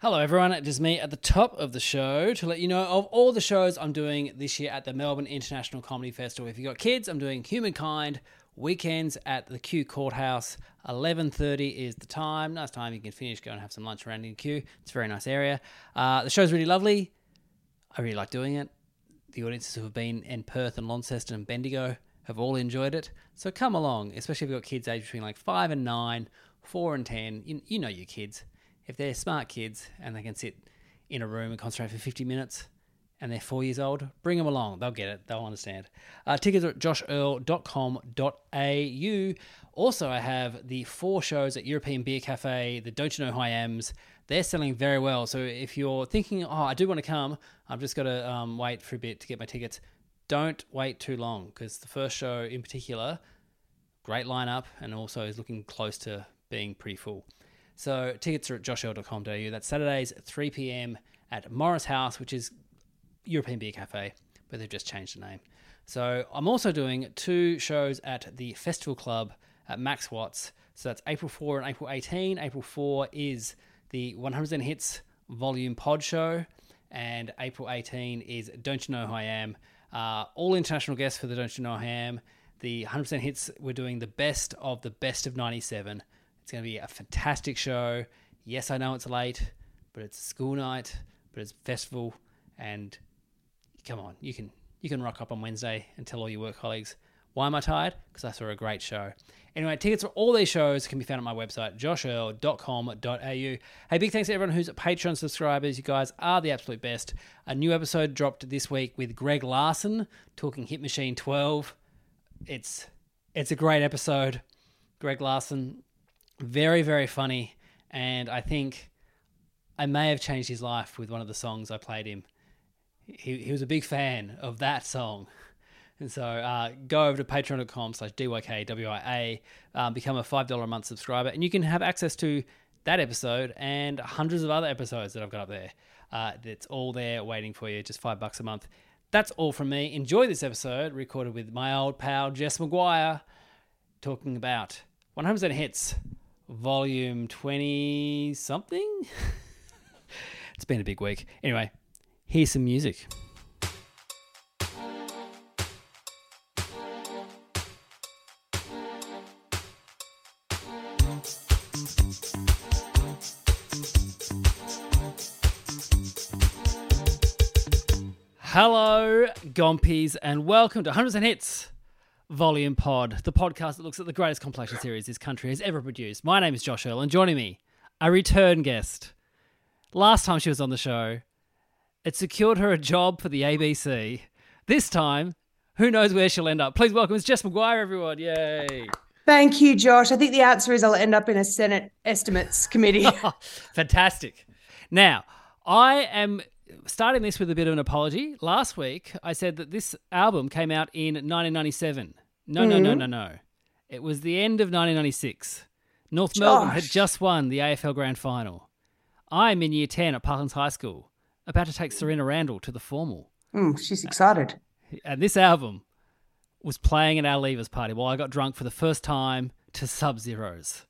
Hello, everyone. It is me at the top of the show to let you know of all the shows I'm doing this year at the Melbourne International Comedy Festival. If you've got kids, I'm doing Humankind weekends at the Kew Courthouse. 11:30 is the time. Nice time. You can finish, go and have some lunch around in Kew. It's a very nice area. Uh, the show's really lovely. I really like doing it. The audiences who have been in Perth and Launceston and Bendigo have all enjoyed it. So come along, especially if you've got kids aged between like five and nine, four and ten. You, you know your kids. If they're smart kids and they can sit in a room and concentrate for 50 minutes and they're four years old, bring them along. They'll get it. They'll understand. Uh, tickets are at joshearl.com.au. Also, I have the four shows at European Beer Cafe, the Don't You Know Who I Am's. They're selling very well. So if you're thinking, oh, I do want to come, I've just got to um, wait for a bit to get my tickets, don't wait too long because the first show in particular, great lineup and also is looking close to being pretty full. So tickets are at joshearl.com.au. That's Saturdays at 3 p.m. at Morris House, which is European Beer Cafe, but they've just changed the name. So I'm also doing two shows at the Festival Club at Max Watts. So that's April 4 and April 18. April 4 is the 100% Hits Volume Pod Show, and April 18 is Don't You Know Who I Am. Uh, all international guests for the Don't You Know Who I Am. The 100% Hits, we're doing the best of the best of 97. It's going to be a fantastic show. Yes, I know it's late, but it's school night, but it's festival, and come on, you can you can rock up on Wednesday and tell all your work colleagues why am I tired? Because I saw a great show. Anyway, tickets for all these shows can be found on my website, joshearl.com.au. Hey, big thanks to everyone who's a Patreon subscribers. You guys are the absolute best. A new episode dropped this week with Greg Larsen talking Hit Machine 12. It's it's a great episode. Greg Larsen, very, very funny. And I think I may have changed his life with one of the songs I played him. He, he was a big fan of that song. And so uh, go over to patreon.com slash DYKWIA, um, become a $5 a month subscriber, and you can have access to that episode and hundreds of other episodes that I've got up there. Uh, it's all there waiting for you, just five bucks a month. That's all from me. Enjoy this episode recorded with my old pal Jess McGuire talking about 100% Hits, volume 20 something. it's been a big week. Anyway, here's some music. Hello, Gompies, and welcome to 100% Hits Volume Pod, the podcast that looks at the greatest compilation series this country has ever produced. My name is Josh Earl, and joining me, a return guest. Last time she was on the show, it secured her a job for the ABC. This time, who knows where she'll end up? Please welcome, it's Jess McGuire, everyone. Yay. Thank you, Josh. I think the answer is I'll end up in a Senate estimates committee. Fantastic. Now, I am starting this with a bit of an apology. Last week, I said that this album came out in 1997. No, no, no, no, no. It was the end of 1996. North Melbourne had just won the AFL Grand Final. I'm in year 10 at Parklands High School, about to take Serena Randall to the formal. Mm, she's excited. And this album was playing at our Leavers party while I got drunk for the first time to Sub Zeros.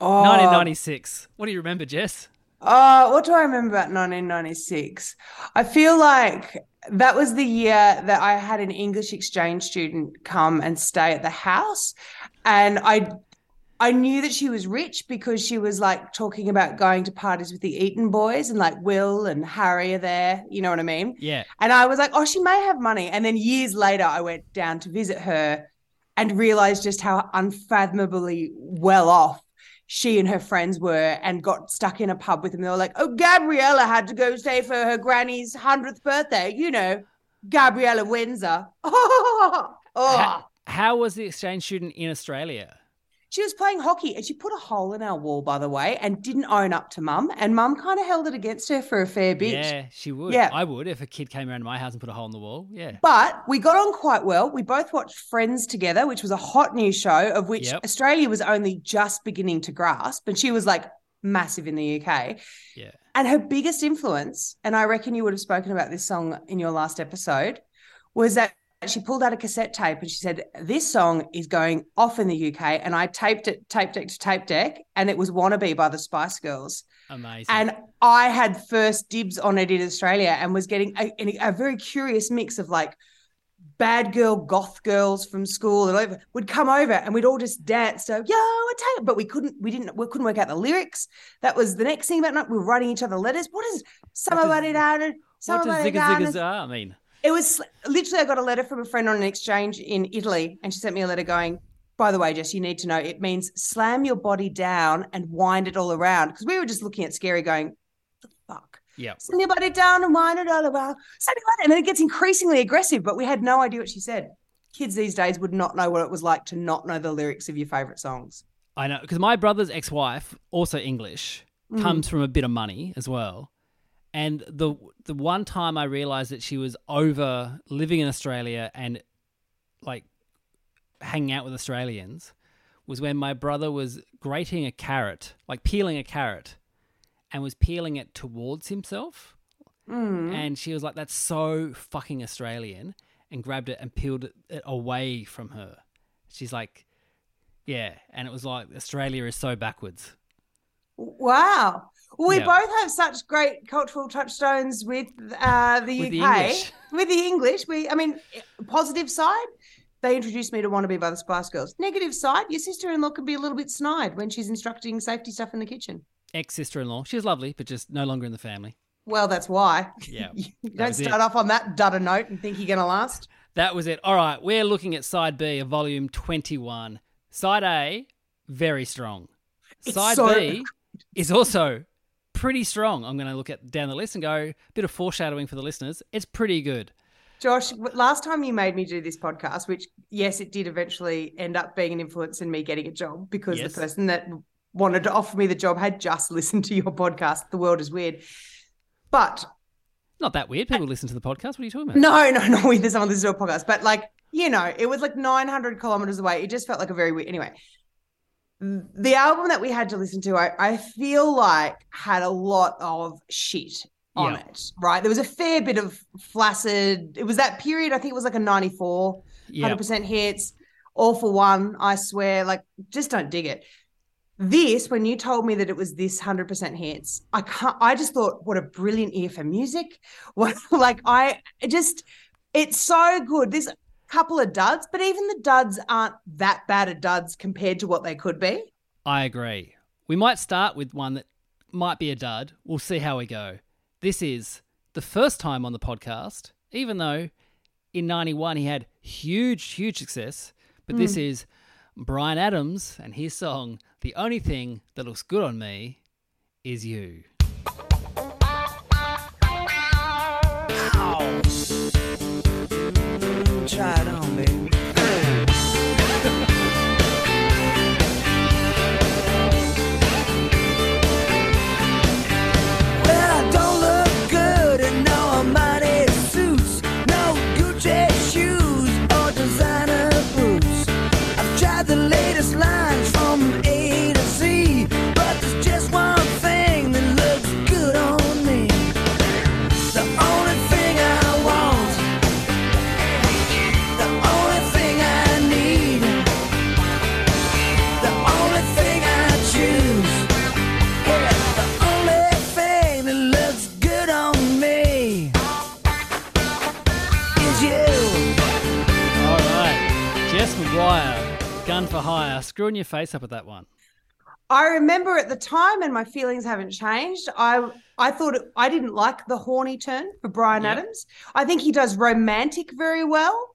Oh, 1996. What do you remember, Jess? Oh, what do I remember about 1996? I feel like that was the year that I had an English exchange student come and stay at the house, and I I knew that she was rich because she was like talking about going to parties with the Eton boys and like Will and Harry are there. You know what I mean? Yeah. And I was like, oh, she may have money. And then years later, I went down to visit her and realized just how unfathomably well off she and her friends were and got stuck in a pub with them. They were like, oh, Gabriella had to go stay for her granny's 100th birthday. You know, Gabriella Windsor. oh, How, how was the exchange student in Australia? She was playing hockey and she put a hole in our wall, by the way, and didn't own up to mum. And mum kind of held it against her for a fair bit. Yeah, she would. Yeah. I would if a kid came around my house and put a hole in the wall. Yeah. But we got on quite well. We both watched Friends together, which was a hot new show of which Yep. Australia was only just beginning to grasp. And she was like massive in the UK. Yeah. And her biggest influence, and I reckon you would have spoken about this song in your last episode, was that she pulled out a cassette tape and she said, This song is going off in the UK. And I taped it, tape deck to tape deck, and it was Wannabe by the Spice Girls. Amazing. And I had first dibs on it in Australia and was getting a, a very curious mix of like bad girl, goth girls from school and over would come over and we'd all just dance to yo, I tell you, but we couldn't, we didn't, we couldn't work out the lyrics. That was the next thing about night. We were writing each other letters. What is somebody down? what Somebody does zigga zigga mean? It was literally, I got a letter from a friend on an exchange in Italy, and she sent me a letter going, by the way, Jess, you need to know it means slam your body down and wind it all around. Because we were just looking at Scary going, the fuck? Yeah. Slam your body down and wind it all around. Something like that. And then it gets increasingly aggressive, but we had no idea what she said. Kids these days would not know what it was like to not know the lyrics of your favorite songs. I know because my brother's ex-wife, also English, Mm. comes from a bit of money as well. And the the one time I realized that she was over living in Australia and like hanging out with Australians was when my brother was grating a carrot, like peeling a carrot, and was peeling it towards himself. Mm. And she was like, "That's so fucking Australian," and grabbed it and peeled it, it away from her. She's like, "Yeah," and it was like Australia is so backwards. Wow. We Yeah. both have such great cultural touchstones with uh, the With UK. the. With the English. We, I mean, positive side, they introduced me to Wannabe by the Spice Girls. Negative side, your sister in law can be a little bit snide when she's instructing safety stuff in the kitchen. Ex sister in law, she's lovely, but just no longer in the family. Well, that's why. Yeah, that don't was it. start off on that dudder note and think you're going to last. That was it. All right, we're looking at side B of volume twenty-one. Side A, very strong. Side so B is also pretty strong. I'm going to look at down the list and go bit of foreshadowing for the listeners. It's pretty good. Josh, last time you made me do this podcast, which yes, it did eventually end up being an influence in me getting a job because Yes. the person that wanted to offer me the job had just listened to your podcast. The world is weird. But Not that weird. People listen to the podcast. What are you talking about? no, no, no, we there's someone listens to a podcast. But like, you know, it was like 900 kilometers away. It just felt like a very weird. Anyway, the album that we had to listen to, I, I feel like had a lot of shit on Yeah. it, right? There was a fair bit of flaccid. It was that period. I think it was like a 94. Yeah. 100% hits, all for one, I swear. Like, just don't dig it. This, when you told me that it was this 100% hits, I can't, I just thought, what a brilliant ear for music. What, like, I just, it's so good. A couple of duds, but even the duds aren't that bad of duds compared to what they could be. I agree. We might start with one that might be a dud. We'll see how we go. This is the first time on the podcast, even though in 91 he had huge, huge success. But this hmm. is Bryan Adams and his song, The Only Thing That Looks Good on Me Is You. Try it on, baby. Screwing your face up at that one. I remember at the time, and my feelings haven't changed. I I thought it, I didn't like the horny turn for Bryan Yep. Adams. I think he does romantic very well.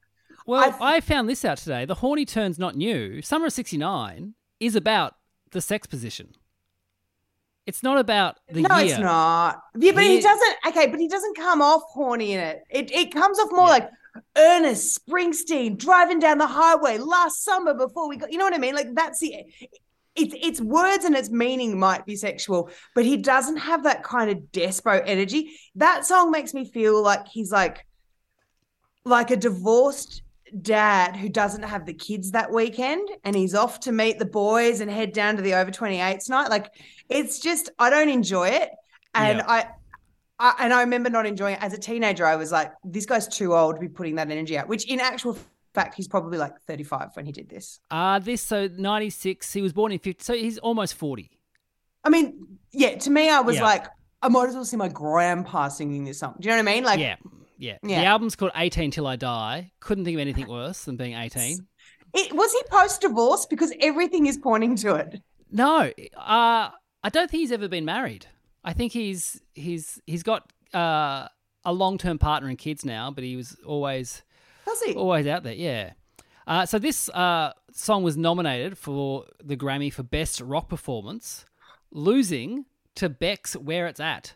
Well, I- I found this out today. The horny turn's not new. Summer of 69 is about the sex position. It's not about the no, year. it's not. Yeah, but he, He- doesn't. Okay, but he doesn't come off horny in it. It it comes off more Yeah. like Ernest Springsteen driving down the highway last summer before we got, you know what I mean? Like that's the, it's its words and its meaning might be sexual, but he doesn't have that kind of despo energy. That song makes me feel like he's like, like a divorced dad who doesn't have the kids that weekend and he's off to meet the boys and head down to the over 28s night. Like it's just, I don't enjoy it. And Yeah. I, I, and I remember not enjoying it as a teenager. I was like, this guy's too old to be putting that energy out, which in actual fact, he's probably like 35 when he did this. Uh, this, so 96, he was born in 50, so he's almost 40. I mean, yeah, to me, I was Yeah. like, I might as well see my grandpa singing this song. Do you know what I mean? Like, yeah, yeah. Yeah. The album's called 18 Till I Die. Couldn't think of anything worse than being 18. it, was he post divorce? Because everything is pointing to it. No, uh, I don't think he's ever been married. I think he's he's he's got uh, a long term partner and kids now, but he was always Does he? always out there. Yeah. Uh, so this uh, song was nominated for the Grammy for Best Rock Performance, losing to Beck's "Where It's At."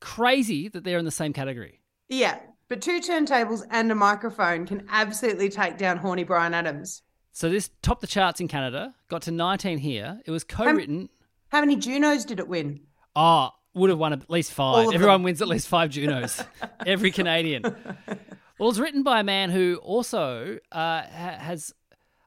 Crazy that they're in the same category. Yeah, but two turntables and a microphone can absolutely take down horny Bryan Adams. So this topped the charts in Canada, got to 19 here. It was co-written. How many Junos did it win? Oh, would have won at least five. Everyone them. wins at least five Junos. Every Canadian. Well, it's written by a man who also uh, ha- has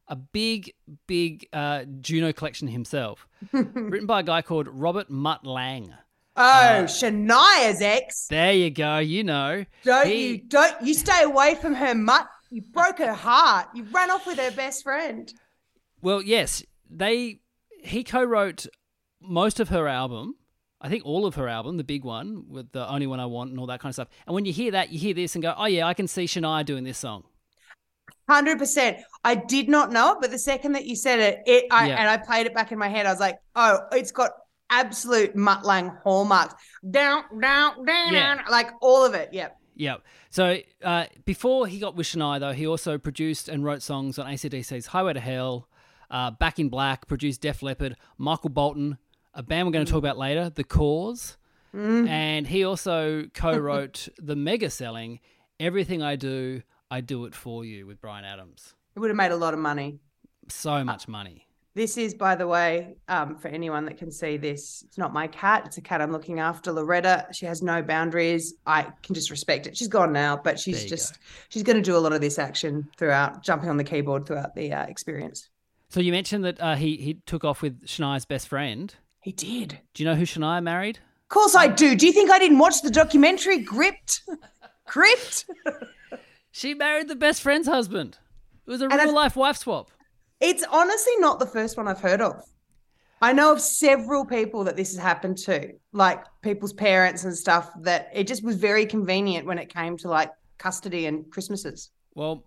a big, big uh, Juno collection himself. written by a guy called Robert Mutt Lange. Oh, Shania's ex. There you go. You know. Don't He- you don't you stay away from her mutt. You broke her heart. You ran off with her best friend. Well, yes, they. He co-wrote most of her album. I think all of her album, the big one with the only one I want and all that kind of stuff. And when you hear that, you hear this and go, "Oh yeah, I can see Shania doing this song." Hundred percent. I did not know it, but the second that you said it, it I Yeah. and I played it back in my head. I was like, oh, it's got absolute Mutt Lange hallmarks. Down, down, down, Yeah. like all of it. Yep. Yep. So uh, before he got with Shania, though, he also produced and wrote songs on ACDC's Highway to Hell, uh, Back in Black, produced Def Leppard, Michael Bolton, a band we're going to talk about later, The Corrs. And he also co wrote the mega selling Everything I Do, I Do It For You with Bryan Adams. It would have made a lot of money. So much money. This is, by the way, um, for anyone that can see this, it's not my cat. It's a cat I'm looking after, Loretta. She has no boundaries. I can just respect it. She's gone now, but she's just, she's going to do a lot of this action throughout, jumping on the keyboard throughout the uh, experience. So you mentioned that uh, he, he took off with Shania's best friend. He did. Do you know who Shania married? Of course I do. Do you think I didn't watch the documentary Gripped? Gripped? She married the best friend's husband. It was a And real life wife swap. It's honestly not the first one I've heard of. I know of several people that this has happened to, like people's parents and stuff, that it just was very convenient when it came to like custody and Christmases. Well,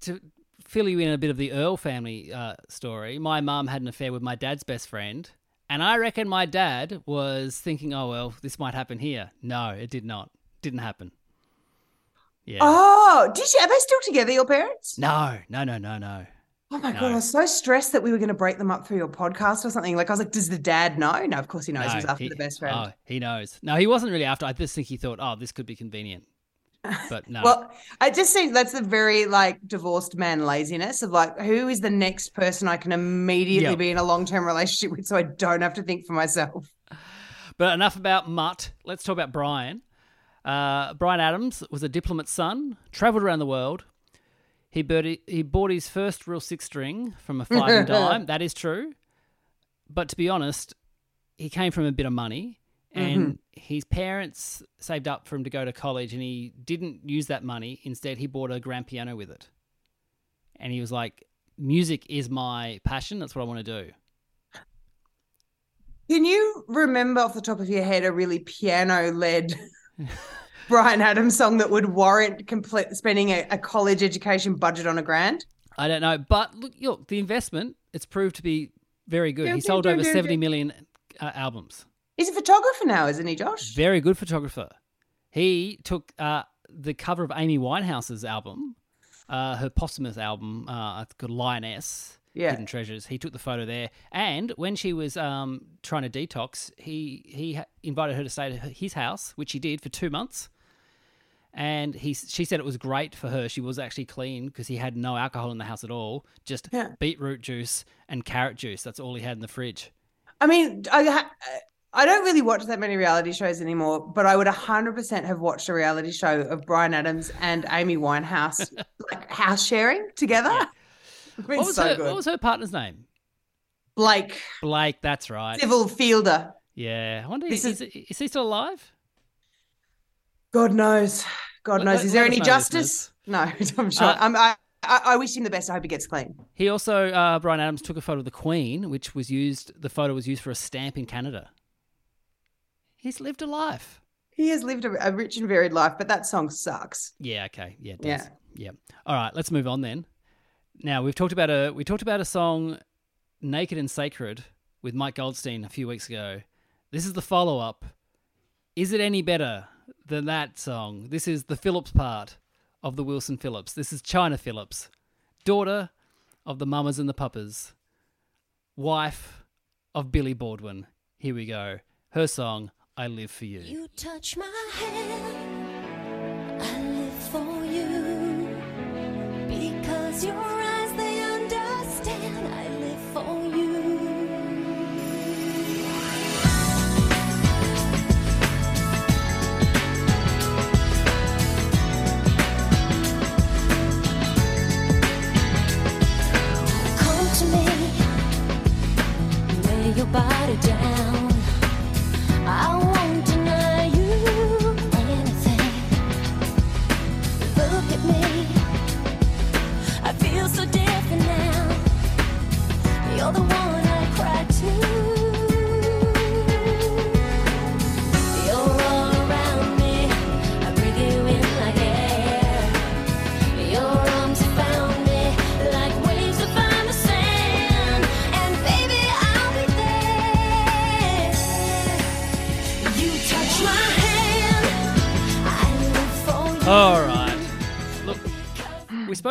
to fill you in a bit of the Earl family uh, story, my mum had an affair with my dad's best friend, and I reckon my dad was thinking, "Oh well, this might happen here." No, it did not. Didn't happen. Yeah. Oh, did you? Are they still together, your parents? No, no, no, no, no. Oh my god, I was so stressed that we were going to break them up through your podcast or something. Like I was like, does the dad know? No, of course he knows. no he was after he- the best friend. Oh, he knows. No, he wasn't really after. I just think he thought, "Oh, this could be convenient." But no. Well, I just think that's the very like divorced man laziness of like, who is the next person I can immediately Yeah. be in a long term relationship with so I don't have to think for myself? But enough about Mutt. Let's talk about Bryan. Uh, Bryan Adams was a diplomat's son, travelled around the world. He, bird- he bought his first real six string from a five and dime. That is true. But to be honest, he came from a bit of money, and his parents saved up for him to go to college, and he didn't use that money. Instead, he bought a grand piano with it. And he was like, Music is my passion. That's what I want to do. Can you remember off the top of your head a really piano led Bryan Adams song that would warrant complete spending a, a college education budget on a grand? I don't know, but look, look, the investment it's proved to be very good. He sold over dun, seventy dun. million uh, albums. He's a photographer now, isn't he, Josh? Very good photographer. He took uh, the cover of Amy Winehouse's album, uh, her posthumous album, uh, called Lioness. Yeah. Hidden Treasures. He took the photo there, and when she was um, trying to detox, he he invited her to stay at his house, which he did for two months. And he, she said it was great for her. She was actually clean because he had no alcohol in the house at all, just Yeah. beetroot juice and carrot juice. That's all he had in the fridge. I mean, I ha- I don't really watch that many reality shows anymore, but I would 100% have watched a reality show of Bryan Adams and Amy Winehouse like house sharing together. It's What was, so her, what was her partner's name? Blake, Blake, that's right. civil fielder. Yeah. I wonder, This is, is he still alive? God knows. God knows. let- Is there any justice? No, I'm sure. Uh, I'm, I, I, I wish him the best. I hope he gets clean. He also, uh, Bryan Adams, took a photo of the Queen, which was used, the photo was used for a stamp in Canada. He's lived a life. He has lived a, a rich and varied life, but that song sucks. Yeah, okay. Yeah, it does. Yeah. Yeah. All right, let's move on then. Now, we've talked about a we talked about a song Naked and Sacred with Mike Goldstein a few weeks ago. This is the follow-up. Is it any better than that song? This is the Phillips part of the Wilson Phillips. This is Chynna Phillips, daughter of the Mamas and the Papas, wife of Billy Baldwin. Here we go. Her song I Live for You. You touch my hand, I live for you. Because your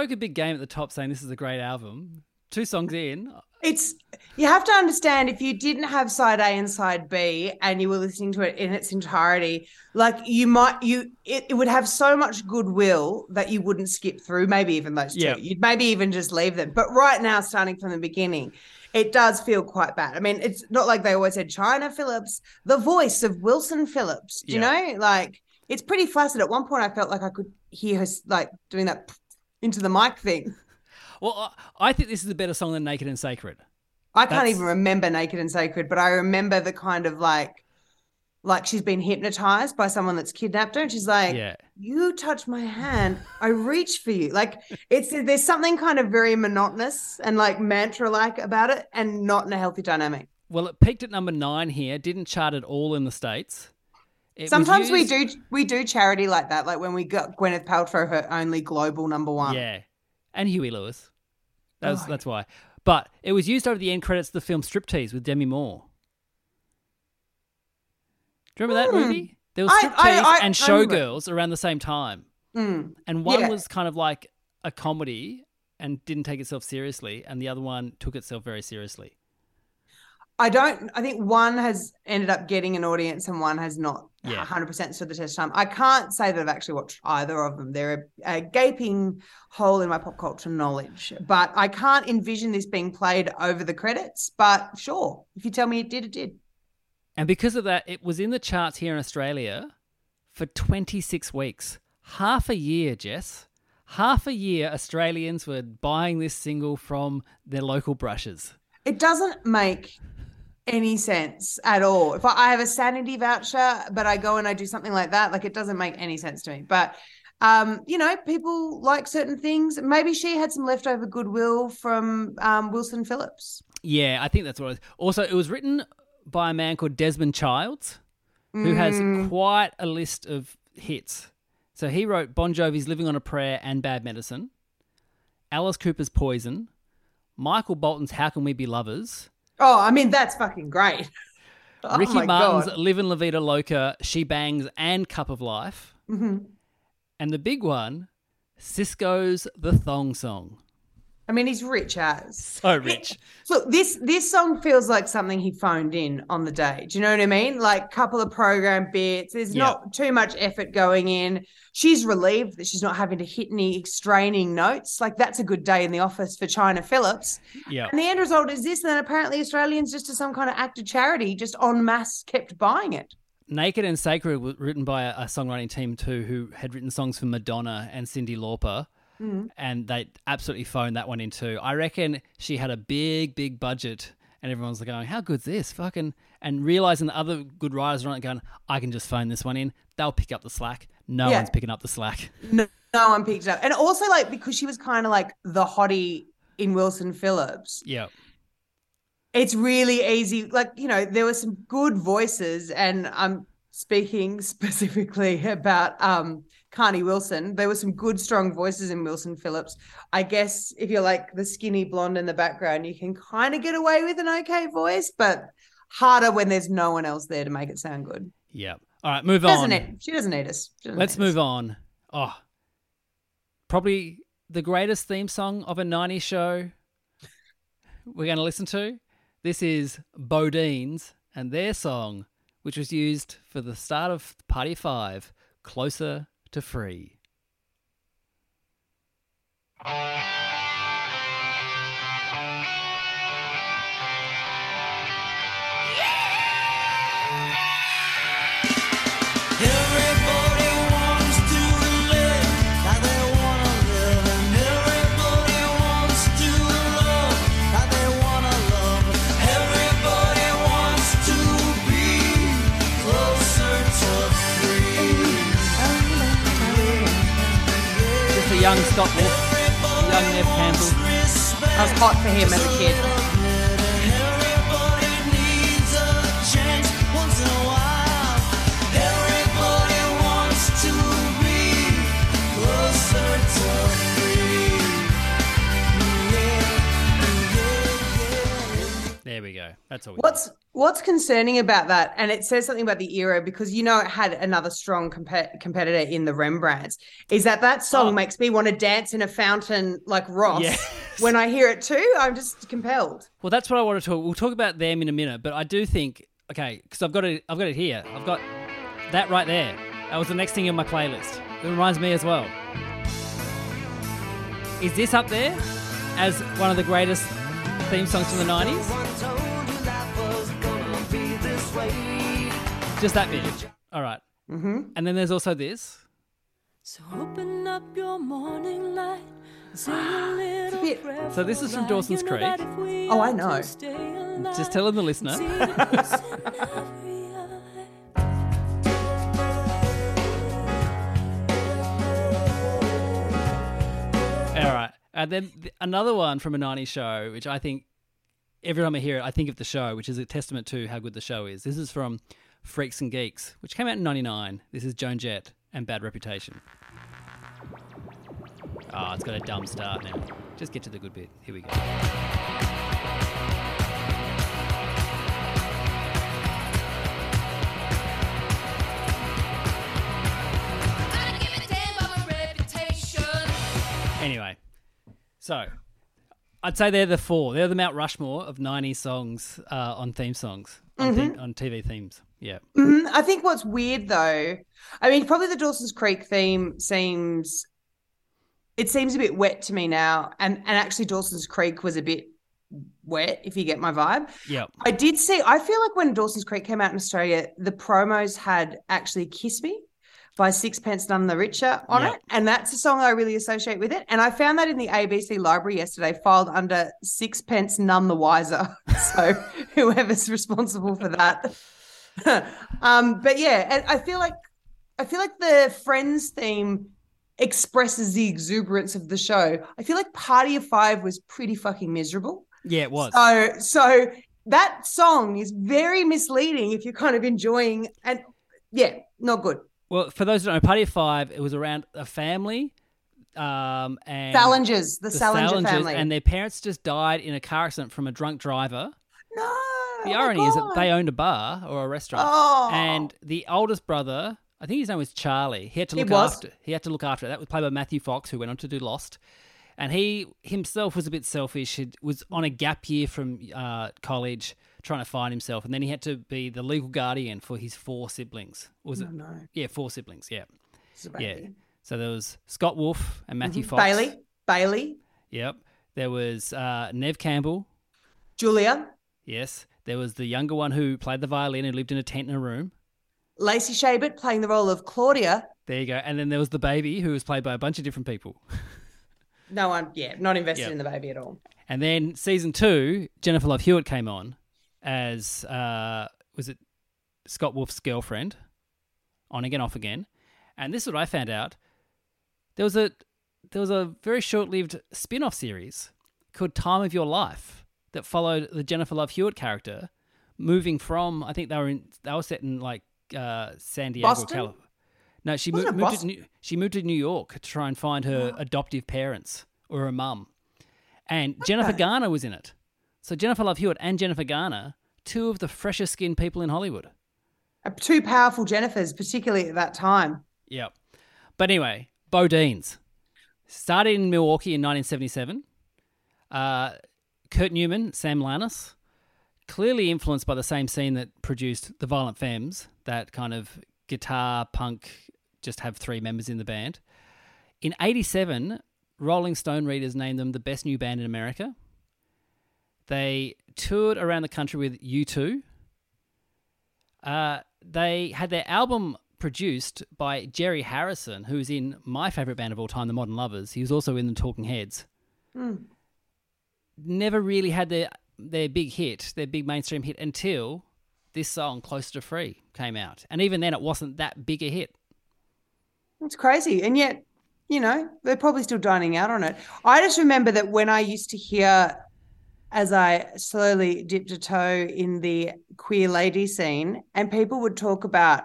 spoke a big game at the top saying this is a great album. Two songs in. It's you have to understand if you didn't have side A and side B and you were listening to it in its entirety, like you might you it, it would have so much goodwill that you wouldn't skip through maybe even those two. Yeah. You'd maybe even just leave them. But right now, starting from the beginning, it does feel quite bad. I mean, it's not like they always said Chynna Phillips, the voice of Wilson Phillips. Do you Yeah. know? Like it's pretty flaccid. At one point I felt like I could hear her like doing that into the mic thing. Well, I think this is a better song than Naked and Sacred. I can't even remember Naked and Sacred, but I remember the kind of like, like she's been hypnotized by someone that's kidnapped her, and she's like, Yeah. "You touch my hand, I reach for you." Like it's there's something kind of very monotonous and like mantra like about it, and not in a healthy dynamic. Well, it peaked at number nine here. Didn't chart at all in the states. It was Sometimes we do we do charity like that, like when we got Gwyneth Paltrow her only global number one. Yeah, and Huey Lewis. That's Oh. that's why. But it was used over the end credits of the film Striptease with Demi Moore. Do you remember that movie? There was Hmm. I- I- I- and Showgirls around the same time, Mm. and one Yeah. was kind of like a comedy and didn't take itself seriously, and the other one took itself very seriously. I don't. I think one has ended up getting an audience and one has not. Yeah. 100% stood the test of time. I can't say that I've actually watched either of them. They're a, a gaping hole in my pop culture knowledge, but I can't envision this being played over the credits. But sure, if you tell me it did, it did. And because of that, it was in the charts here in Australia for 26 weeks. Half a year, Jess. Half a year, Australians were buying this single from their local brushes. It doesn't make any sense at all. If I, I have a sanity voucher, but I go and I do something like that, like it doesn't make any sense to me. But um, you know, people like certain things. Maybe she had some leftover goodwill from um, Wilson Phillips. Yeah, I think that's what it was. Also, it was written by a man called Desmond Childs, who has quite a list of hits. So he wrote Bon Jovi's Living on a Prayer and Bad Medicine, Alice Cooper's Poison, Michael Bolton's How Can We Be Lovers, Oh, I mean, that's fucking great. Oh Ricky Martin's God. Livin' La Vida Loca, She Bangs, and Cup of Life. Mhm. And the big one, Sisqó's The Thong Song. I mean, he's rich as. So rich. Look, this this song feels like something he phoned in on the day. Do you know what I mean? Like a couple of program bits. There's Yeah. not too much effort going in. She's relieved that she's not having to hit any straining notes. Like that's a good day in the office for Chynna Phillips. Yeah. And the end result is this. And then apparently Australians just to some kind of act of charity just en masse kept buying it. Naked and Sacred was written by a, a songwriting team too who had written songs for Madonna and Cyndi Lauper. And they absolutely phoned that one in too. I reckon she had a big, big budget, and everyone's like going, "How good's this?" Fucking, and realizing the other good writers are on it, going, "I can just phone this one in. They'll pick up the slack." No Yeah. one's picking up the slack. No, no one picked it up. And also like because she was kind of like the hottie in Wilson Phillips. Yeah, it's really easy. Like, you know, there were some good voices, and I'm speaking specifically about um Carnie Wilson. There were some good, strong voices in Wilson Phillips. I guess if you're like the skinny blonde in the background, you can kind of get away with an okay voice, but harder when there's no one else there to make it sound good. yeah. All right, move Doesn't on. it? She doesn't need us. She doesn't Let's need us. move on. Oh, probably the greatest theme song of a 90s show we're going to listen to. This is BoDeans and their song, which was used for the start of Party 5, Closer to Free. Young Scott Wolf, young Neve Campbell. I was hot for him as a kid. Go. That's all What's what's concerning about that, and it says something about the era because you know it had another strong compe- competitor in the Rembrandts, is that that song Oh. makes me want to dance in a fountain like Ross. Yes. When I hear it too, I'm just compelled. Well, that's what I want to talk. We'll talk about them in a minute, but I do think okay because I've got it. I've got it here. I've got that right there. That was the next thing in my playlist. It reminds me as well. Is this up there as one of the greatest theme songs from the '90s? Just that bit. All right. Mm-hmm. And then there's also this. So open up your morning light. and Sing a little bit- prayer So this is from. Dawson's You know that Creek. Oh, I know. Just telling the listener. see the peace in every eye. All right. And then another one from a 90s show, which I think every time I hear it, I think of the show, which is a testament to how good the show is. This is from Freaks and Geeks, which came out in 99. This is Joan Jett and Bad Reputation. Oh, it's got a dumb start now. Just get to the good bit. Here we go. Anyway, so I'd say they're the four. They're the Mount Rushmore of 90 songs uh, on theme songs, on, theme, on TV themes. Yeah. Mhm. I think what's weird though, I mean, probably the Dawson's Creek theme seems it seems a bit wet to me now, and and actually Dawson's Creek was a bit wet, if you get my vibe. Yeah. I did see. I feel like when Dawson's Creek came out in Australia, the promos had actually "Kiss Me" by Sixpence None the Richer on it, and that's a song I really associate with it. And I found that in the ABC library yesterday, filed under Sixpence None the Wiser. So whoever's responsible for that. um, but yeah, I feel like I feel like the Friends theme expresses the exuberance of the show. I feel like Party of Five was pretty fucking miserable. Yeah, it was. So, so that song is very misleading if you're kind of enjoying, and yeah, not good. Well, for those who don't know, Party of Five, it was around a family. Um, and Salingers, the, Salinger Salingers, family. And their parents just died in a car accident from a drunk driver. no, The oh irony is that they owned a bar or a restaurant. Oh. And the oldest brother, I think his name was Charlie. He had to look after. He had to look after it. That was played by Matthew Fox, who went on to do Lost. And he himself was a bit selfish. He was on a gap year from uh, college, trying to find himself, and then he had to be the legal guardian for his four siblings. Was it? Oh, no. Yeah, four siblings. Yeah, yeah. So there was Scott Wolf and Matthew Fox. Mm-hmm. Bailey, Bailey, Yep. There was uh, Neve Campbell. Julia, Yes. There was the younger one who played the violin and lived in a tent in a room. Lacey Chabert playing the role of Claudia. There you go. And then there was the baby who was played by a bunch of different people. No one, yeah, not invested Yep. in the baby at all. And then season two, Jennifer Love Hewitt came on as uh, was it Scott Wolf's girlfriend, on again, off again. And this is what I found out. There was a there was a very short-lived spin-off series called Time of Your Life that followed the Jennifer Love Hewitt character moving from I think they were in they were set in like uh, San Diego? California. No, she Wasn't moved, moved to New, she moved to New York to try and find her adoptive parents or her mum. And Jennifer Garner was in it. So Jennifer Love Hewitt and Jennifer Garner, two of the freshest skinned people in Hollywood. Uh, Two powerful Jennifers, particularly at that time. Yep. But anyway, BoDeans. Started in Milwaukee in 1977. Uh, Kurt Neumann, Sam Llanas, clearly influenced by the same scene that produced The Violent Femmes, that kind of guitar punk, just have three members in the band. In 87, Rolling Stone readers named them the best new band in America. They toured around the country with U2. Uh, they had their album produced by Jerry Harrison, who's in my favorite band of all time, the Modern Lovers. He was also in the Talking Heads. Never really had their their big hit, their big mainstream hit, until this song "Closer to Free" came out, and even then, it wasn't that big a hit. It's crazy. And yet, you know, they're probably still dining out on it. I just remember that when I used to hear, as I slowly dipped a toe in the queer lady scene, and people would talk about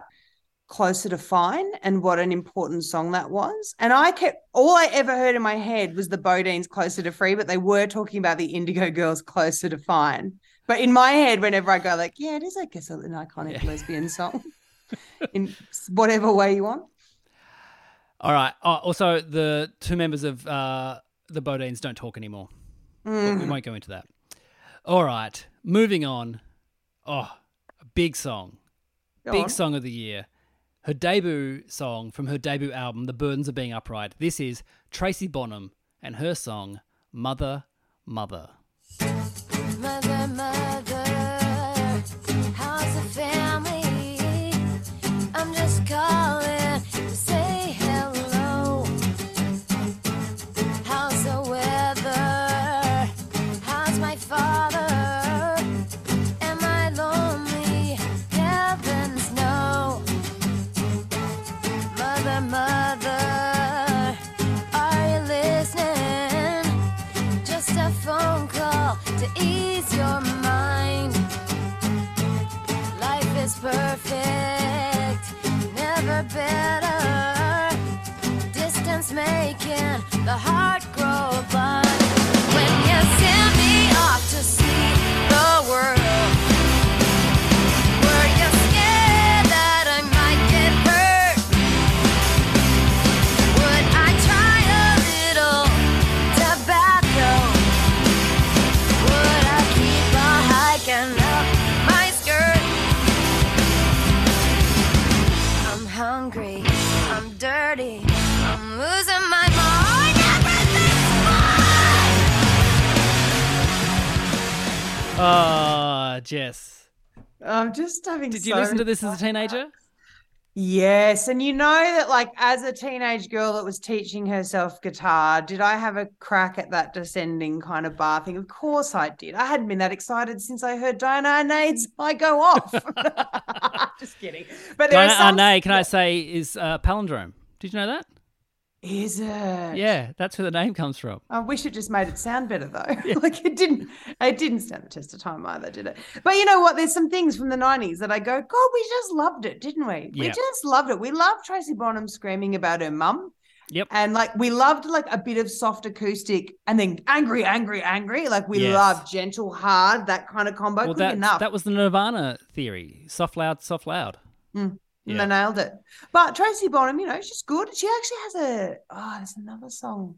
Closer to Fine and what an important song that was. And I kept, all I ever heard in my head was the BoDeans Closer to Free, but they were talking about the Indigo Girls Closer to Fine. But in my head, whenever I go, like, yeah, it is, I guess, an iconic lesbian song in whatever way you want. All right. Oh, also, the two members of uh, the BoDeans don't talk anymore. But we mm. won't go into that. All right. Moving on. Oh, a big song. Go big on. song of the year. Her debut song from her debut album, The Burdens of Being Upright. This is Tracy Bonham and her song, Mother. Mother, Jess. I'm just having. Did you so listen to this as a teenager? Yes, and you know that, like, as a teenage girl that was teaching herself guitar, did I have a crack at that descending kind of bar thing? Of course I did. I hadn't been that excited since I heard Diana Nade's "I Go Off." Just kidding. But Diana some... Arnay, can I say, is uh, palindrome. Did you know that? Is it? Yeah, that's where the name comes from. I wish it just made it sound better though. like it didn't. It didn't stand the test of time either, did it? But you know what? There's some things from the '90s that I go, God, we just loved it, didn't we? We just loved it. We loved Tracy Bonham screaming about her mum. Yep. And like we loved like a bit of soft acoustic and then angry, angry, angry. Like we Yes. loved gentle, hard, that kind of combo. Well, that, enough. that was the Nirvana theory. Soft, loud, soft, loud. And yeah. they nailed it. But Tracy Bonham, you know, she's good. She actually has a oh, there's another song.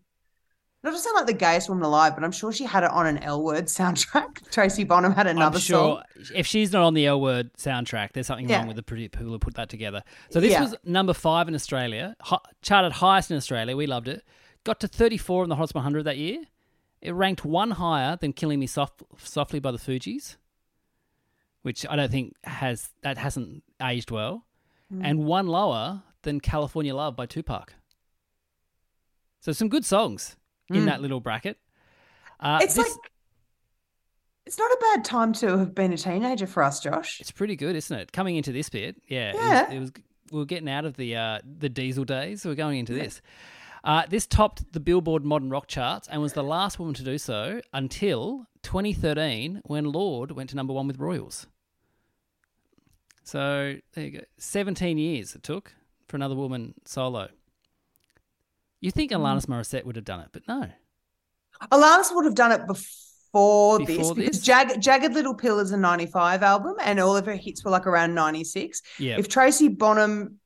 not to sound like the gayest woman alive, but I'm sure she had it on an L Word soundtrack. Tracy Bonham had another I'm sure song. if she's not on the L Word soundtrack, there's something Yeah. wrong with the people who put that together. So this Yeah. was number five in Australia, ho- charted highest in Australia. We loved it. Got to 34 in the Hottest 100 that year. It ranked one higher than "Killing Me Soft- Softly" by the Fugees, which I don't think has that hasn't aged well, Mm. and one lower than "California Love" by Tupac. So some good songs in that little bracket. Uh, Mm. It's this- like it's not a bad time to have been a teenager for us, Josh. It's pretty good, isn't it? Coming into this bit, yeah, it was- Yeah. It was, we are getting out of the uh, the diesel days, so we're going into this. Uh, this topped the Billboard Modern Rock charts and was the last woman to do so until 2013, when Lorde went to number one with Royals. So there you go. 17 years it took for another woman solo. You think Hmm. Alanis Morissette would have done it, but no. Alanis would have done it before, this Before because this? Jag- Jagged Little Pill is a 95 album and all of her hits were like around 96. Yeah. If Tracy Bonham,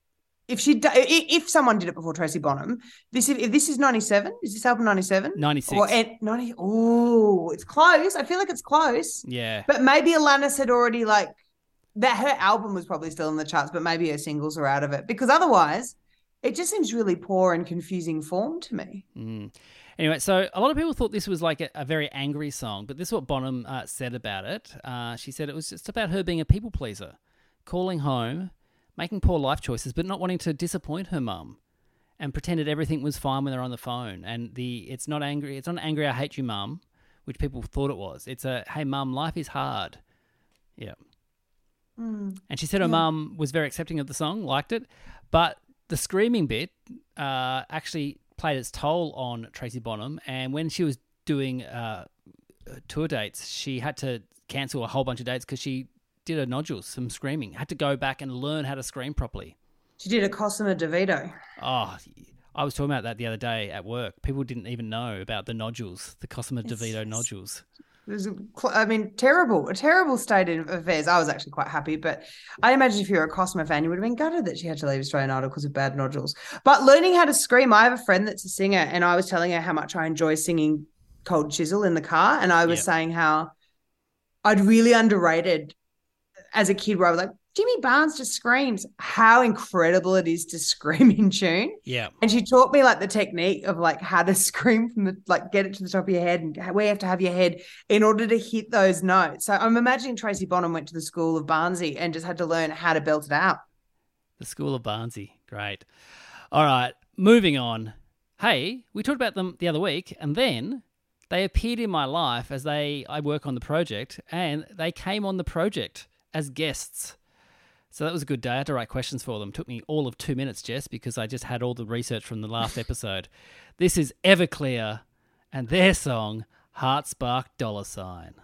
if she, if someone did it before Tracy Bonham, this if this is 97, is this album 97? 96. Or 90, oh, it's close. I feel like it's close. yeah. But maybe Alanis had already like that her album was probably still in the charts, but maybe her singles are out of it because otherwise it just seems really poor and confusing form to me. Mm. Anyway, so a lot of people thought this was like a, a very angry song, but this is what Bonham uh, said about it. Uh, she said it was just about her being a people pleaser, calling home, making poor life choices, but not wanting to disappoint her mum, and pretended everything was fine when they're on the phone. And the it's not angry, it's not angry, I hate you, mum, which people thought it was. It's a hey, mum, life is hard. Yeah. And she said her mum was very accepting of the song, liked it, but the screaming bit uh, actually played its toll on Tracy Bonham. And when she was doing uh, tour dates, she had to cancel a whole bunch of dates because she did her nodules, some screaming. Had to go back and learn how to scream properly. She did a Cosima De Vito. Oh, I was talking about that the other day at work. People didn't even know about the nodules, the Cosima De Vito nodules. It was, I mean, terrible, a terrible state of affairs. I was actually quite happy, but I imagine if you're a Cosmo fan, you would have been gutted that she had to leave Australian Idol because of bad nodules. But learning how to scream, I have a friend that's a singer, and I was telling her how much I enjoy singing Cold Chisel in the car, and I was Yeah. saying how I'd really underrated as a kid, where I was like, Jimmy Barnes just screams. How incredible it is to scream in tune. Yeah. And she taught me like the technique of like how to scream from the like get it to the top of your head and where you have to have your head in order to hit those notes. So I'm imagining Tracy Bonham went to the school of Barnsey and just had to learn how to belt it out. The School of Barnsey. Great. All right, moving on. Hey, we talked about them the other week, and then they appeared in my life as they I work on the project, and they came on the project as guests. So that was a good day. I had to write questions for them. Took me all of two minutes, Jess, because I just had all the research from the last episode. This is Everclear and their song Heart Spark Dollar Sign.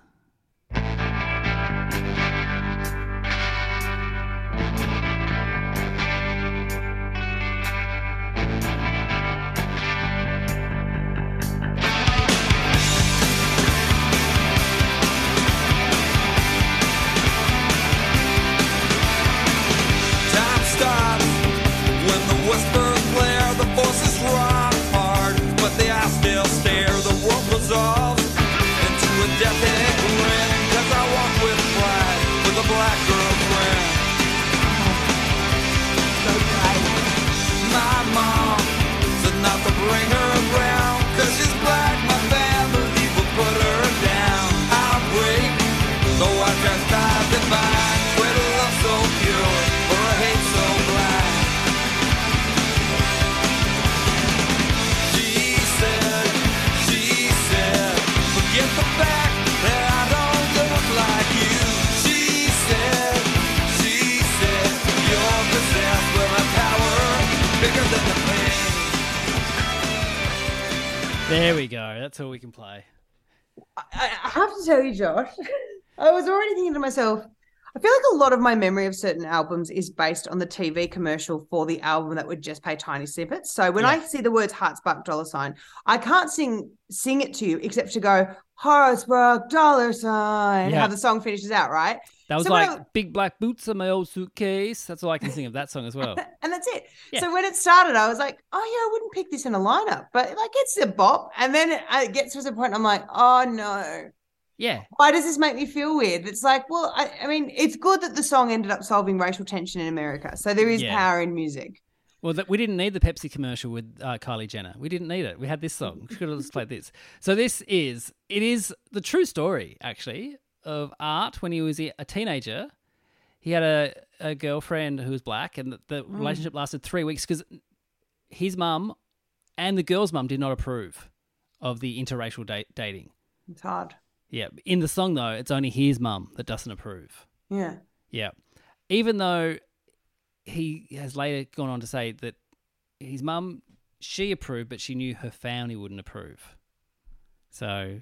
World There we go. That's all we can play. I, have to tell you, Josh, I was already thinking to myself, I feel like a lot of my memory of certain albums is based on the TV commercial for the album that would just play tiny snippets. So when I see the words Heartspark Dollarsign, I can't sing sing it to you except to go heart spark dollar sign, Yeah. how the song finishes out, right? That was So like I- big black boots on my old suitcase. That's all I can sing of that song as well. and that's it. Yeah. So when it started, I was like, oh yeah, I wouldn't pick this in a lineup, but like it's a bop. And then it, it gets to the point, I'm like, oh no, Yeah, why does this make me feel weird? It's like, well, I, I mean, it's good that the song ended up solving racial tension in America. So there is Yeah. power in music. Well, that we didn't need the Pepsi commercial with uh, Kylie Jenner. We didn't need it. We had this song. We could have just played this. So this is it is the true story actually of Art when he was a teenager. He had a, a girlfriend who was black, and the, the relationship lasted three weeks because his mum and the girl's mum did not approve of the interracial date, dating. It's hard. Yeah, in the song though, it's only his mum that doesn't approve. Yeah. Yeah. Even though he has later gone on to say that his mum, she approved, but she knew her family wouldn't approve. So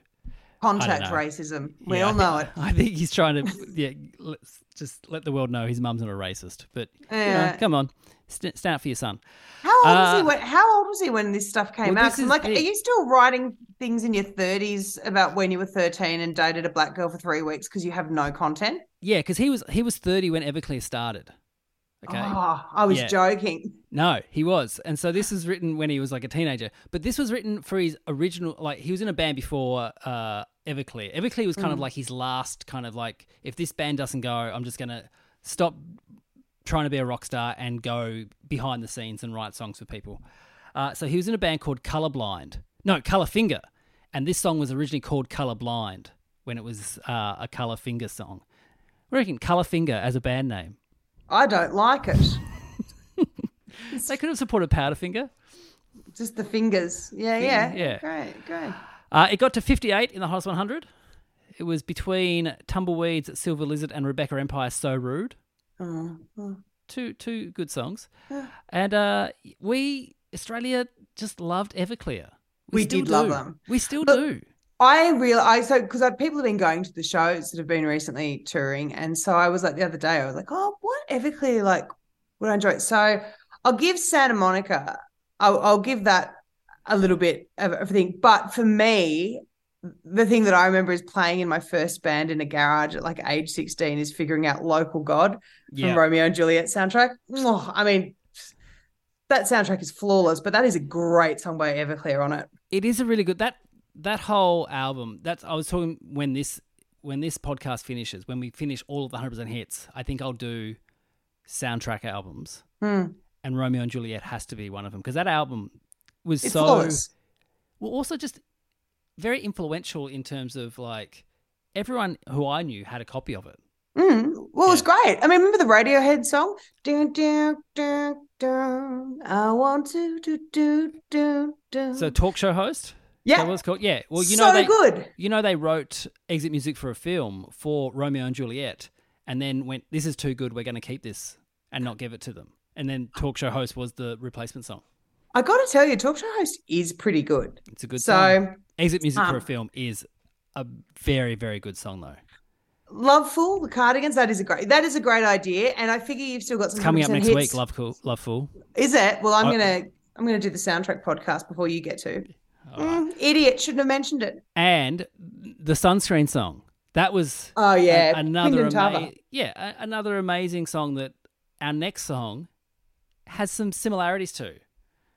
Contact racism. We yeah, all I know think- it. I think he's trying to, yeah, let's just let the world know his mum's not a racist. But you know, come on, st- stand up for your son. How old was he Uh, when how old was he when this stuff came well, out? Is like, the- are you still writing things in your thirties about when you were thirteen and dated a black girl for three weeks because you have no content? Yeah, because he was he was thirty when Everclear started. Okay. Oh, I was Yeah. joking. No, he was. And so this was written when he was like a teenager. But this was written for his original like he was in a band before uh Everclear. Everclear was kind of like his last kind of like if this band doesn't go, I'm just going to stop trying to be a rock star and go behind the scenes and write songs for people. Uh, so he was in a band called Colorblind. No, Colorfinger. And this song was originally called Colorblind when it was uh, a Colorfinger song. I reckon Colorfinger as a band name. I don't like it. They could have supported Powderfinger. Just the fingers. Yeah, Finger, yeah. yeah. Great, great. Uh, it got to 58 in the Hottest 100. It was between Tumbleweeds, Silver Lizard, and Rebecca Empire. So rude. Oh, oh. Two two good songs, and uh, we Australia just loved Everclear. We still did love them. We still But- do. I realize so because people have been going to the shows that have been recently touring, and so I was like the other day, I was like, oh, what Everclear like would I enjoy? it? So I'll give Santa Monica, I'll, I'll give that a little bit of everything, but for me, the thing that I remember is playing in my first band in a garage at like age sixteen is figuring out "Local God" Yeah. from Romeo and Juliet soundtrack. Oh, I mean, that soundtrack is flawless, but that is a great song by Everclear on it. It is a really good that that whole album. That's I was talking when this when this podcast finishes, when we finish all of the 100% hits, I think I'll do soundtrack albums. Hmm. And Romeo and Juliet has to be one of them because that album was It's so flawless. well also just very influential in terms of like everyone who I knew had a copy of it. Mm, well, it was great. I mean, remember the Radiohead song? Dun, dun, dun, dun. I want to do do do do. So talk show host? Yeah, that it's called? Yeah. Well, you so know they good. you know they wrote exit music for a film for Romeo and Juliet and then went this is too good, we're going to keep this and not give it to them. And then talk show host was the replacement song. I got to tell you, Talk Show Host is pretty good. It's a good so song. Exit music for a um, film is a very very good song though. Lovefool, the Cardigans. That is a great. That is a great idea, and I figure you've still got some It's coming up next hits. week, Lovefool, Love Is it? Well, I'm gonna I'm gonna do the soundtrack podcast before you get to. Mm, idiot, shouldn't have mentioned it. And the sunscreen song. That was Oh yeah, a- another ama- yeah, a- another amazing song that our next song has some similarities to.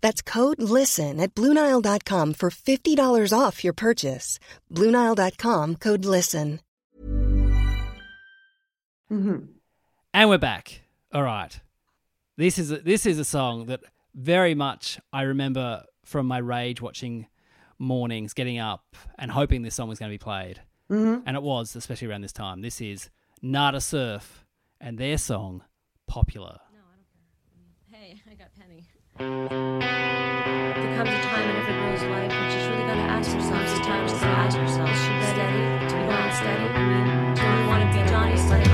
That's code LISTEN at Bluenile.com for $50 off your purchase. Bluenile.com code LISTEN. Mhm. And we're back. All right. This is a, this is a song that very much I remember from my rage watching mornings, getting up and hoping this song was going to be played. Mhm. And it was, especially around this time. This is Nada Surf and their song Popular. There comes a time in every girl's life when she's really got to ask herself, sometimes to ask herself, should be steady? Do we want steady? I mean, do we want to be Johnny's like?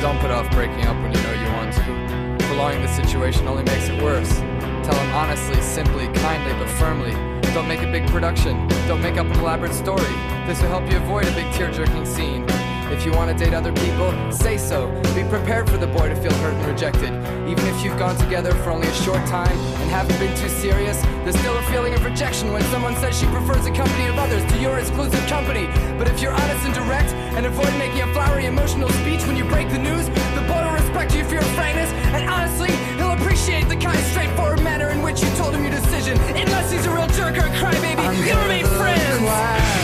Don't put off breaking up when you know you want to. Prolonging the situation only makes it worse one him honestly, simply, kindly, but firmly. Don't make a big production. Don't make up an elaborate story. This will help you avoid a big tear jerking scene. If you want to date other people, say so. Be prepared for the boy to feel hurt and rejected. Even if you've gone together for only a short time and haven't been too serious, there's still a feeling of rejection when someone says she prefers the company of others to your exclusive company. But if you're honest and direct and avoid making a flowery emotional speech when you break the news, the boy will respect you for your frankness, and honestly, appreciate the kind, straightforward manner in which you told him your decision. Unless he's a real jerk or a crybaby, you'll remain friends. I'm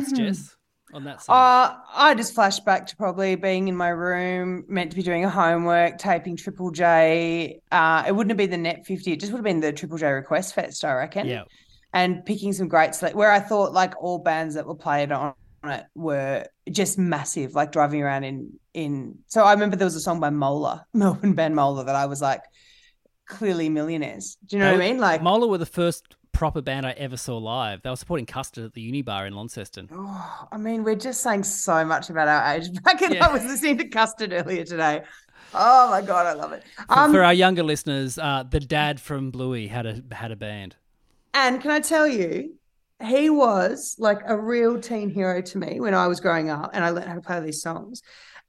thoughts, Jess, on that song. Uh, I just flashed back to probably being in my room, meant to be doing a homework, taping Triple J. Uh, it wouldn't have been the Net 50, it just would have been the Triple J Request Fest, I reckon. yeah. And picking some great select where I thought like all bands that were played on it were just massive, like driving around in in so I remember there was a song by Mola, Melbourne band Mola, that I was like clearly millionaires. Do you know what I mean? Like Mola were the first proper band I ever saw live. They were supporting Custard at the Unibar in Launceston. Oh, I mean, we're just saying so much about our age. Back in, Yeah. I was listening to Custard earlier today. Oh my god, I love it. For, Um, for our younger listeners, uh, the dad from Bluey had a had a band. and can I tell you, he was like a real teen hero to me when I was growing up, and I learned how to play these songs.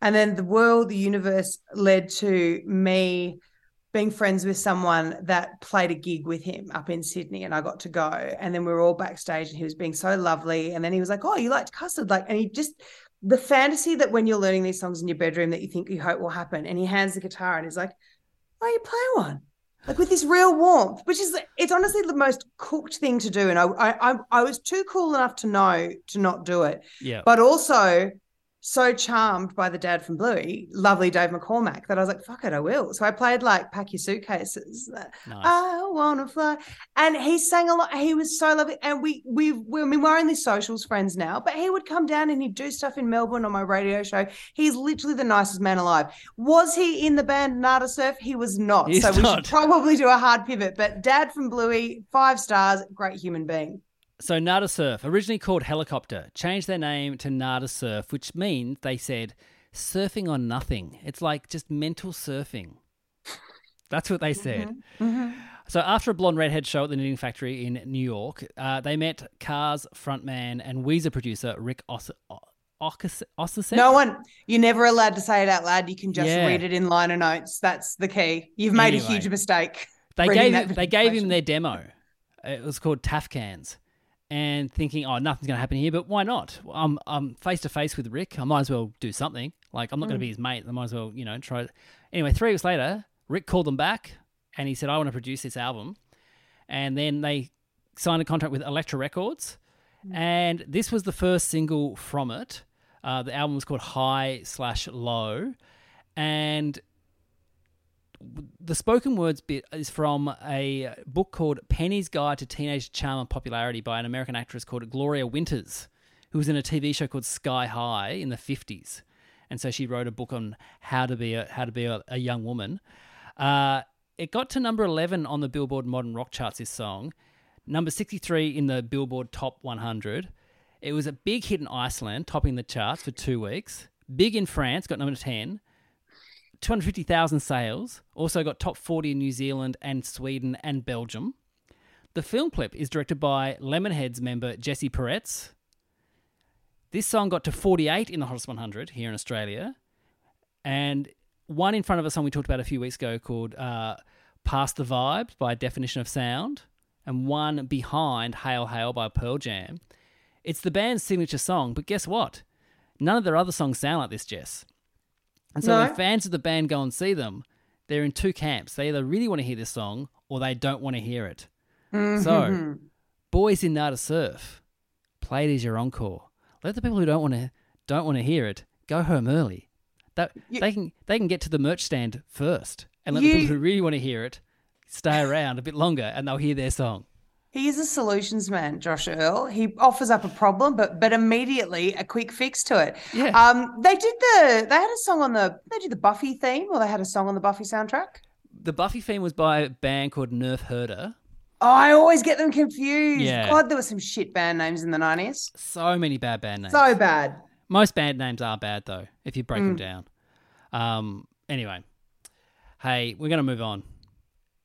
And then the world, the universe led to me being friends with someone that played a gig with him up in Sydney, and I got to go. And then we were all backstage, and he was being so lovely. And then he was like, "Oh, you liked custard?" Like, and he just the fantasy that when you're learning these songs in your bedroom that you think you hope will happen, and he hands the guitar and he's like, "Oh, you play one." Like with this real warmth, which is it's honestly the most cooked thing to do, and I I I, I was too cool enough to know to not do it, Yeah. but also so charmed by the dad from Bluey, lovely Dave McCormack, that I was like, fuck it, I will. So I played like Pack Your Suitcases. Nice. I wanna fly. And he sang a lot. He was so lovely. And we we we I mean we're only socials friends now, but he would come down and he'd do stuff in Melbourne on my radio show. He's literally the nicest man alive. Was he in the band Nada Surf? He was not. He's so we should probably do a hard pivot. But dad from Bluey, five stars, great human being. So Nada Surf, originally called Helicopter, changed their name to Nada Surf, which means they said surfing on nothing. It's like just mental surfing. That's what they said. So after a blonde redhead show at the Knitting Factory in New York, uh, they met Cars frontman and Weezer producer Ric Os- O- Ocas- Osasek. No one, you're never allowed to say it out loud. You can just Yeah. read it in liner notes. That's the key. You've made a huge mistake. they gave him, they gave him their demo. It was called Tafcans, and thinking, oh, nothing's going to happen here, but why not? I'm I'm face to face with Ric. I might as well do something. Like I'm not going to be his mate. I might as well, you know, try. Anyway, three weeks later, Ric called them back, and he said, I want to produce this album, and then they signed a contract with Elektra Records, and this was the first single from it. Uh, the album was called High slash Low, and the spoken words bit is from a book called Penny's Guide to Teenage Charm and Popularity by an American actress called Gloria Winters, who was in a TV show called Sky High in the 50s. And so she wrote a book on how to be a, how to be a, a young woman. Uh, it got to number 11 on the Billboard Modern Rock charts, this song. Number 63 in the Billboard Top 100. It was a big hit in Iceland, topping the charts for two weeks. Big in France, got number 10. 250,000 sales. Also got top 40 in New Zealand and Sweden and Belgium. The film clip is directed by Lemonheads member Jesse Peretz. This song got to 48 in the Hottest 100 here in Australia. And one in front of a song we talked about a few weeks ago called uh, Pass the Vibes by Definition of Sound. And one behind Hail Hail by Pearl Jam. It's the band's signature song, but guess what? None of their other songs sound like this, Jess. And so No. when fans of the band go and see them, they're in two camps. They either really want to hear this song or they don't want to hear it. Mm-hmm. So, Boys in Nada Surf, play it as your encore. Let the people who don't want to don't want to hear it go home early. That You- they can they can get to the merch stand first, and let You- the people who really want to hear it stay around a bit longer, and they'll hear their song. He is a solutions man, Josh Earl. He offers up a problem, but but immediately a quick fix to it. Yeah. Um, they did the they had a song on the they did the Buffy theme, or they had a song on the Buffy soundtrack. The Buffy theme was by a band called Nerf Herder. Oh, I always get them confused. Yeah. God, there were some shit band names in the nineties. So many bad band names. So bad. Most band names are bad though, if you break Mm. them down. Um, anyway, hey, we're gonna move on.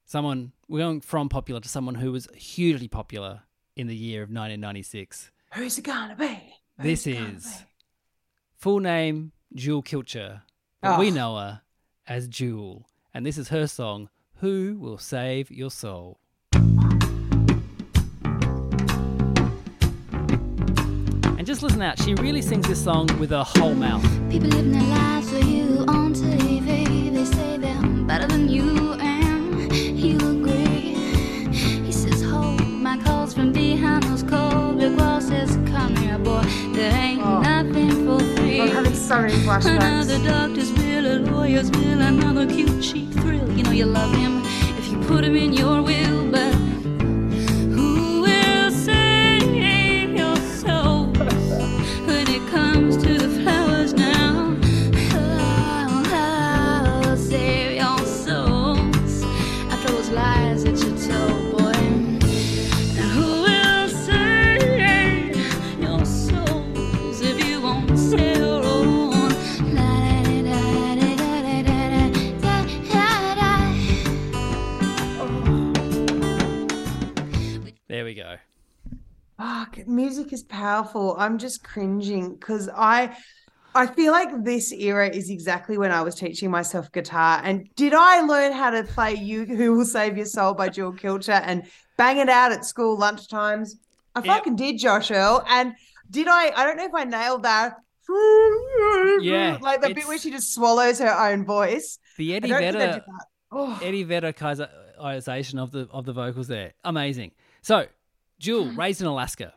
Someone we're going from popular to someone who was hugely popular in the year of 1996. Who's it gonna be? This Who's it gonna is full name Jewel Kilcher, but Oh. we ah. know her as Jewel, and this is her song "Who Will Save Your Soul." And just listen out, she really sings this song with her whole mouth. People living their lives for you on TV. So flashbacks. Another doctor's bill, a lawyer's bill, another cute cheap thrill. You know you love him if you put him in your will, but music is powerful. I'm just cringing because I I feel like this era is exactly when I was teaching myself guitar. And did I learn how to play You Who Will Save Your Soul by Jewel Kilcher and bang it out at school lunchtimes? I fucking did, Josh Earl. And did I I don't know if I nailed that. Yeah, Like the bit where she just swallows her own voice. The Eddie don't think I Vedder. Oh. Eddie Vedder Kaiserization of the of the vocals there, amazing. So, Jewel, mm-hmm. raised in Alaska,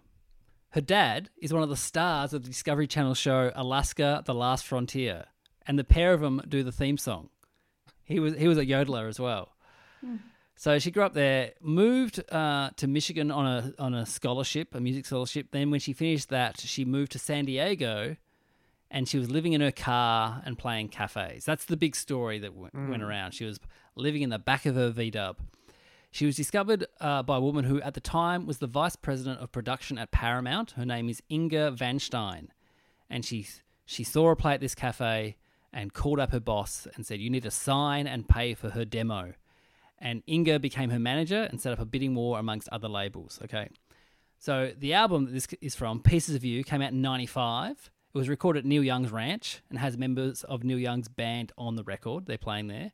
her dad is one of the stars of the Discovery Channel show Alaska: The Last Frontier, and the pair of them do the theme song. He was he was a yodeler as well. So she grew up there, moved uh, to Michigan on a on a scholarship, a music scholarship. Then when she finished that, she moved to San Diego, and she was living in her car and playing cafes. That's the big story that w- went around. She was living in the back of her V Dub. She was discovered uh, by a woman who, at the time, was the vice president of production at Paramount. Her name is Inga Vainshtein, and she she saw her play at this cafe and called up her boss and said, "You need to sign and pay for her demo." And Inga became her manager and set up a bidding war amongst other labels. Okay, so the album that this is from, Pieces of You, came out in '95. It was recorded at Neil Young's ranch and has members of Neil Young's band on the record. They're playing there,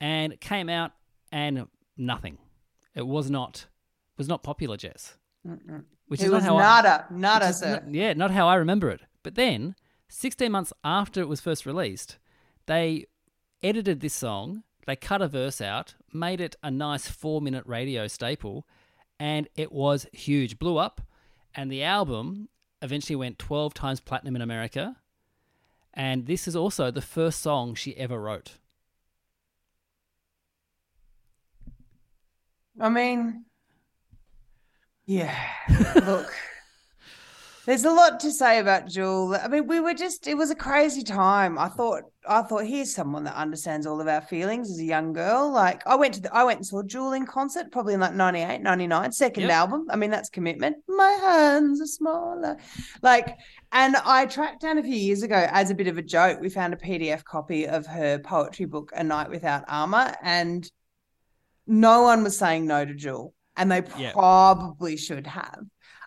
and it came out and nothing. It was not was not popular, Jess. Which It is was not how nada, I, nada, sir. not- yeah, not how I remember it. But then, 16 months after it was first released, they edited this song. They cut a verse out, made it a nice four-minute radio staple, and it was huge. Blew up, and the album eventually went 12 times platinum in America. And this is also the first song she ever wrote. I mean, yeah. Look, there's a lot to say about Jewel. I mean, we were just, it was a crazy time. I thought, I thought, here's someone that understands all of our feelings as a young girl. Like, I went to, the, I went and saw Jewel in concert probably in like 98, 99, second Yep. album. I mean, that's commitment. My hands are smaller. Like, and I tracked down a few years ago as a bit of a joke. We found a PDF copy of her poetry book, A Night Without Armor. And no one was saying no to Jewel, and they Yeah. probably should have.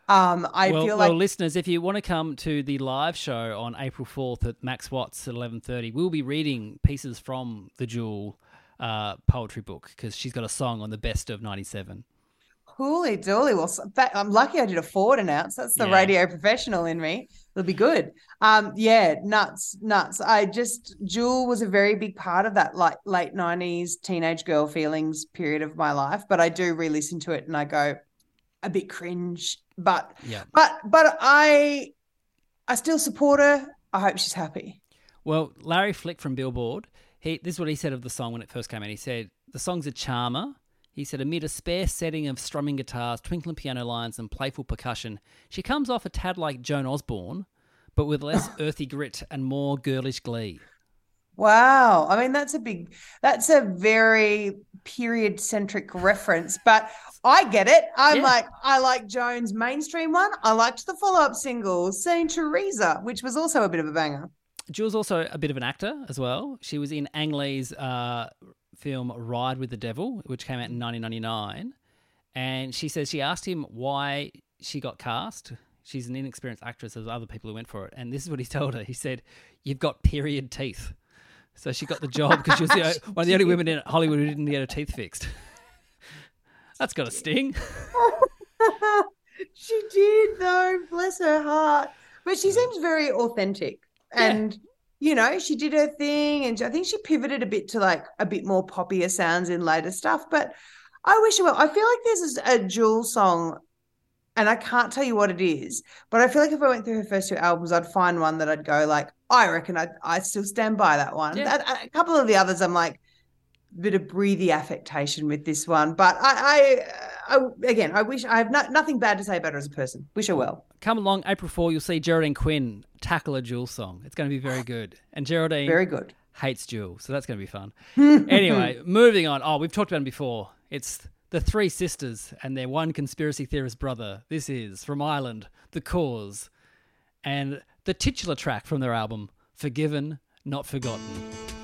Um, I well, feel well, like listeners, if you want to come to the live show on April fourth at Max Watts at eleven thirty, we'll be reading pieces from the Jewel uh, poetry book because she's got a song on the best of '97. Holy dooly. Well, I'm lucky I did a Ford announce. That's the Yeah. radio professional in me. It'll be good. Um, yeah, nuts, nuts. I just Jewel was a very big part of that like late '90s teenage girl feelings period of my life. But I do re-listen to it and I go a bit cringe. But Yeah. but but I I still support her. I hope she's happy. Well, Larry Flick from Billboard, he this is what he said of the song when it first came out. He said the song's a charmer. He said, amid a spare setting of strumming guitars, twinkling piano lines, and playful percussion, she comes off a tad like Joan Osborne, but with less earthy grit and more girlish glee. Wow. I mean, that's a big, that's a very period centric reference, but I get it. I'm Yeah. like, I like Joan's mainstream one. I liked the follow up single, Saint Teresa, which was also a bit of a banger. Jill's also a bit of an actor as well. She was in Ang Lee's uh, film Ride with the Devil, which came out in 1999. And she says she asked him why she got cast. She's an inexperienced actress, as other people who went for it. And this is what he told her. He said, You've got period teeth. So she got the job because she was the, o- one of the only women in Hollywood who didn't get her teeth fixed. That's got a sting. she did, though. Bless her heart. But she seems very authentic. And, you know, she did her thing. And I think she pivoted a bit to like a bit more poppier sounds in later stuff. But I wish her well. I feel like there's a jewel song, and I can't tell you what it is. But I feel like if I went through her first two albums, I'd find one that I'd go, like, I reckon I, I still stand by that one. Yeah. That- a couple of the others, I'm like, a bit of breathy affectation with this one. But I, I, uh, I again, I wish I have no, nothing bad to say about her as a person. Wish her well. Come along, April 4, you'll see Geraldine Quinn tackle a Jewel song. It's going to be very good. And Geraldine Very good. hates Jules, so that's going to be fun. anyway, moving on. Oh, we've talked about it before. It's the three sisters and their one conspiracy theorist brother. This is from Ireland, The Corrs, and the titular track from their album, Forgiven, Not Forgotten.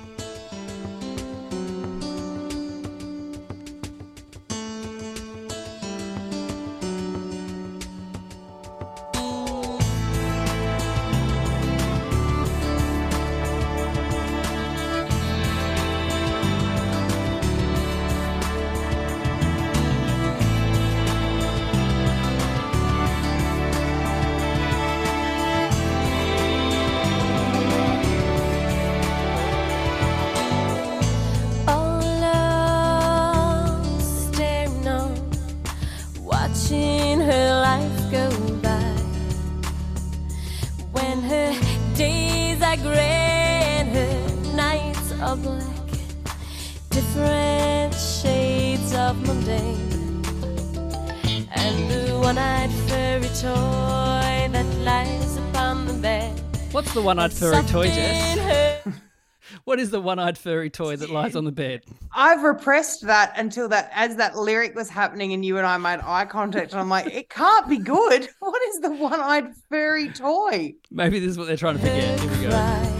What's the one eyed furry toy, Jess? What is the one eyed furry toy that lies on the bed? I've repressed that until that as that lyric was happening and you and I made eye contact and I'm like, it can't be good. What is the one-eyed furry toy? Maybe this is what they're trying to forget. Here we go. cry.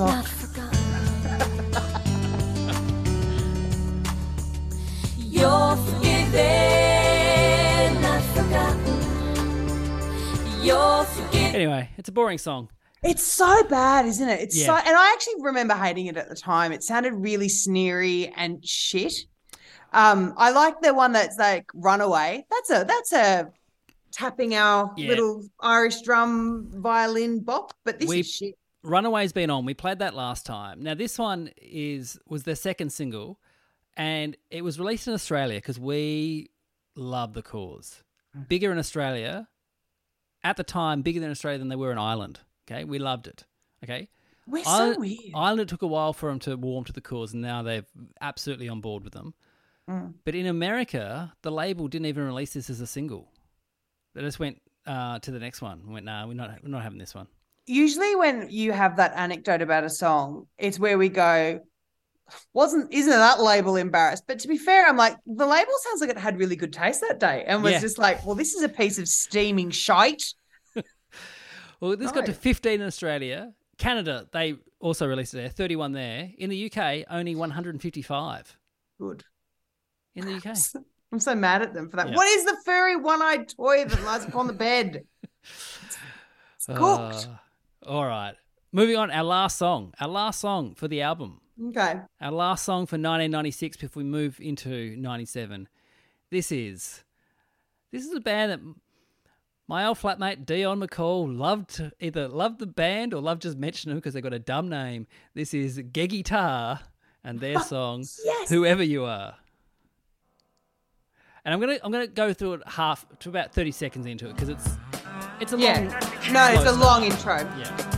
and Anyway, it's a boring song. It's so bad, isn't it? It's Yeah. so, and I actually remember hating it at the time. It sounded really sneery and shit. Um, I like the one that's like Runaway. That's a that's a tapping our Yeah. little Irish drum violin bop, but this We- is shit. Runaway's been on. We played that last time. Now this one is was their second single, and it was released in Australia because we love the Corrs. Bigger in Australia, at the time, bigger than Australia than they were in Ireland. Okay, we loved it. Okay, We're so Ireland, weird. Ireland it took a while for them to warm to the Corrs, and now they're absolutely on board with them. But in America, the label didn't even release this as a single. They just went uh, to the next one. and Went, nah, we're not, we're not having this one. Usually when you have that anecdote about a song, it's where we go, wasn't isn't that label embarrassed? But to be fair, I'm like, the label sounds like it had really good taste that day and was Yeah. just like, well, this is a piece of steaming shite. Well, this got to 15 in Australia. Canada, they also released it there, 31 there. In the UK, only 155 Good. in the UK. I'm so mad at them for that. Yeah. What is the furry one-eyed toy that lies upon the bed? It's cooked. Uh, all right. Moving on, our last song. Our last song for the album. okay. Our last song for 1996 before we move into 97. This is this is a band that my old flatmate Dion McCall loved either loved the band or loved just mentioning them because they got a dumb name. This is Geggy Tah and their song yes. Whoever You Are. And I'm gonna I'm gonna go through it half to about 30 seconds into it because it's it's a Yeah. long No, it's a long intro. Yeah.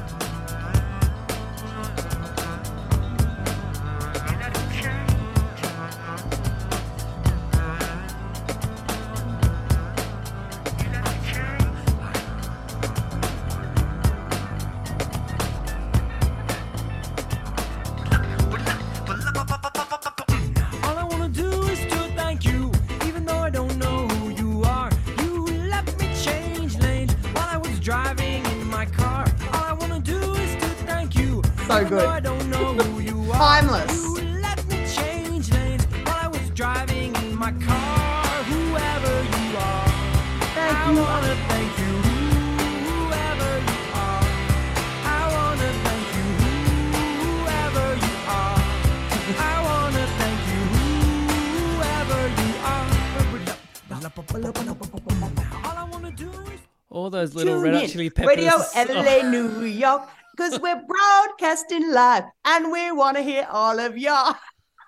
Chili Peppers. Radio Oh, LA, New York, because we're broadcasting live and we want to hear all of y'all.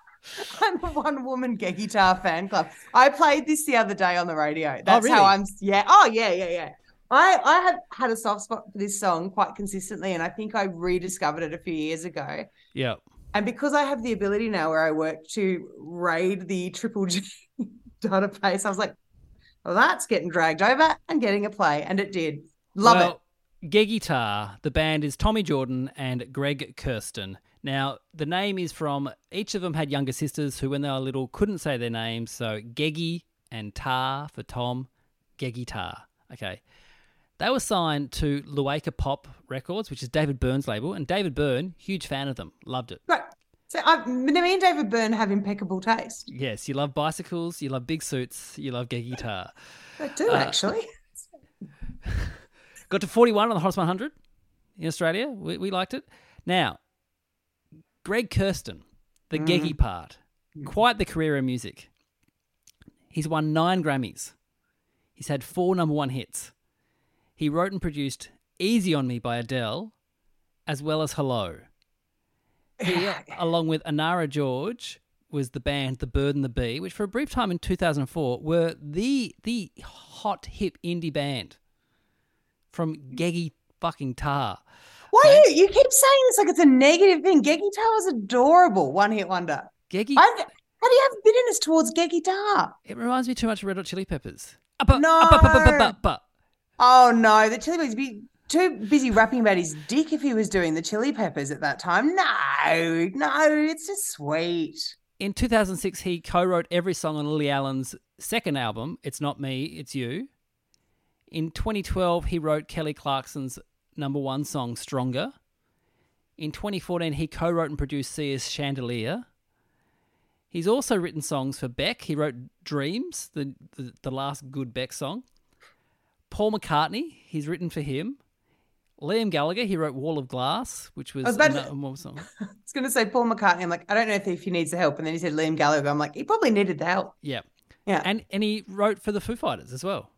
I'm a one woman gay guitar fan club. I played this the other day on the radio. Oh, that's really? how I'm, yeah. Oh, yeah, yeah, yeah. I, I have had a soft spot for this song quite consistently, and I think I rediscovered it a few years ago. yeah. And because I have the ability now where I work to raid the Triple G database, I was like, well, that's getting dragged over and getting a play. And it did. Love it. well, Gay Guitar, the band is Tommy Jordan and Greg Kurstin. Now, the name is from each of them had younger sisters who, when they were little, couldn't say their names. So Geggy and Tah for Tom, Geggy Tah. Okay. They were signed to Luaka Bop Records, which is David Byrne's label. And David Byrne, huge fan of them, loved it. Right. So I, me and David Byrne have impeccable taste. Yes, you love bicycles, you love big suits, you love Gay Guitar. I do Uh, actually. Got to 41 on the Hottest 100 in Australia. We, we liked it. Now, Greg Kurstin, the mm. geggy part, mm. quite the career in music. He's won nine Grammys. He's had four number one hits. He wrote and produced Easy on Me by Adele, as well as Hello. He, uh, along with Inara George, was the band The Bird and the Bee, which for a brief time in 2004 were the the hot hip indie band from Geggy fucking Tah. Why you, you keep saying this like it's a negative thing? Gay Tar was adorable. One hit wonder. Geggy, I've, how do you have bitterness towards Gay Tar? it reminds me too much of Red Hot Chili Peppers. Uh, but- No. uh, but- but- but- but- but- Oh no, the Chili Peppers be too busy rapping about his dick if he was doing the Chili Peppers at that time. No, no, it's just sweet. In 2006, he co-wrote every song on Lily Allen's second album, "It's Not Me, It's You." In 2012, he wrote Kelly Clarkson's number one song, "Stronger." In 2014, he co-wrote and produced Sia's "Chandelier." He's also written songs for Beck. He wrote "Dreams," the the, the last good Beck song. Paul McCartney, he's written for him. Liam Gallagher, he wrote "Wall of Glass," which was was about to- another. I was going to say Paul McCartney. I'm like, I don't know if, if he needs the help. And then he said Liam Gallagher. I'm like, he probably needed the help. Yeah, Yeah. and and he wrote for the Foo Fighters as well.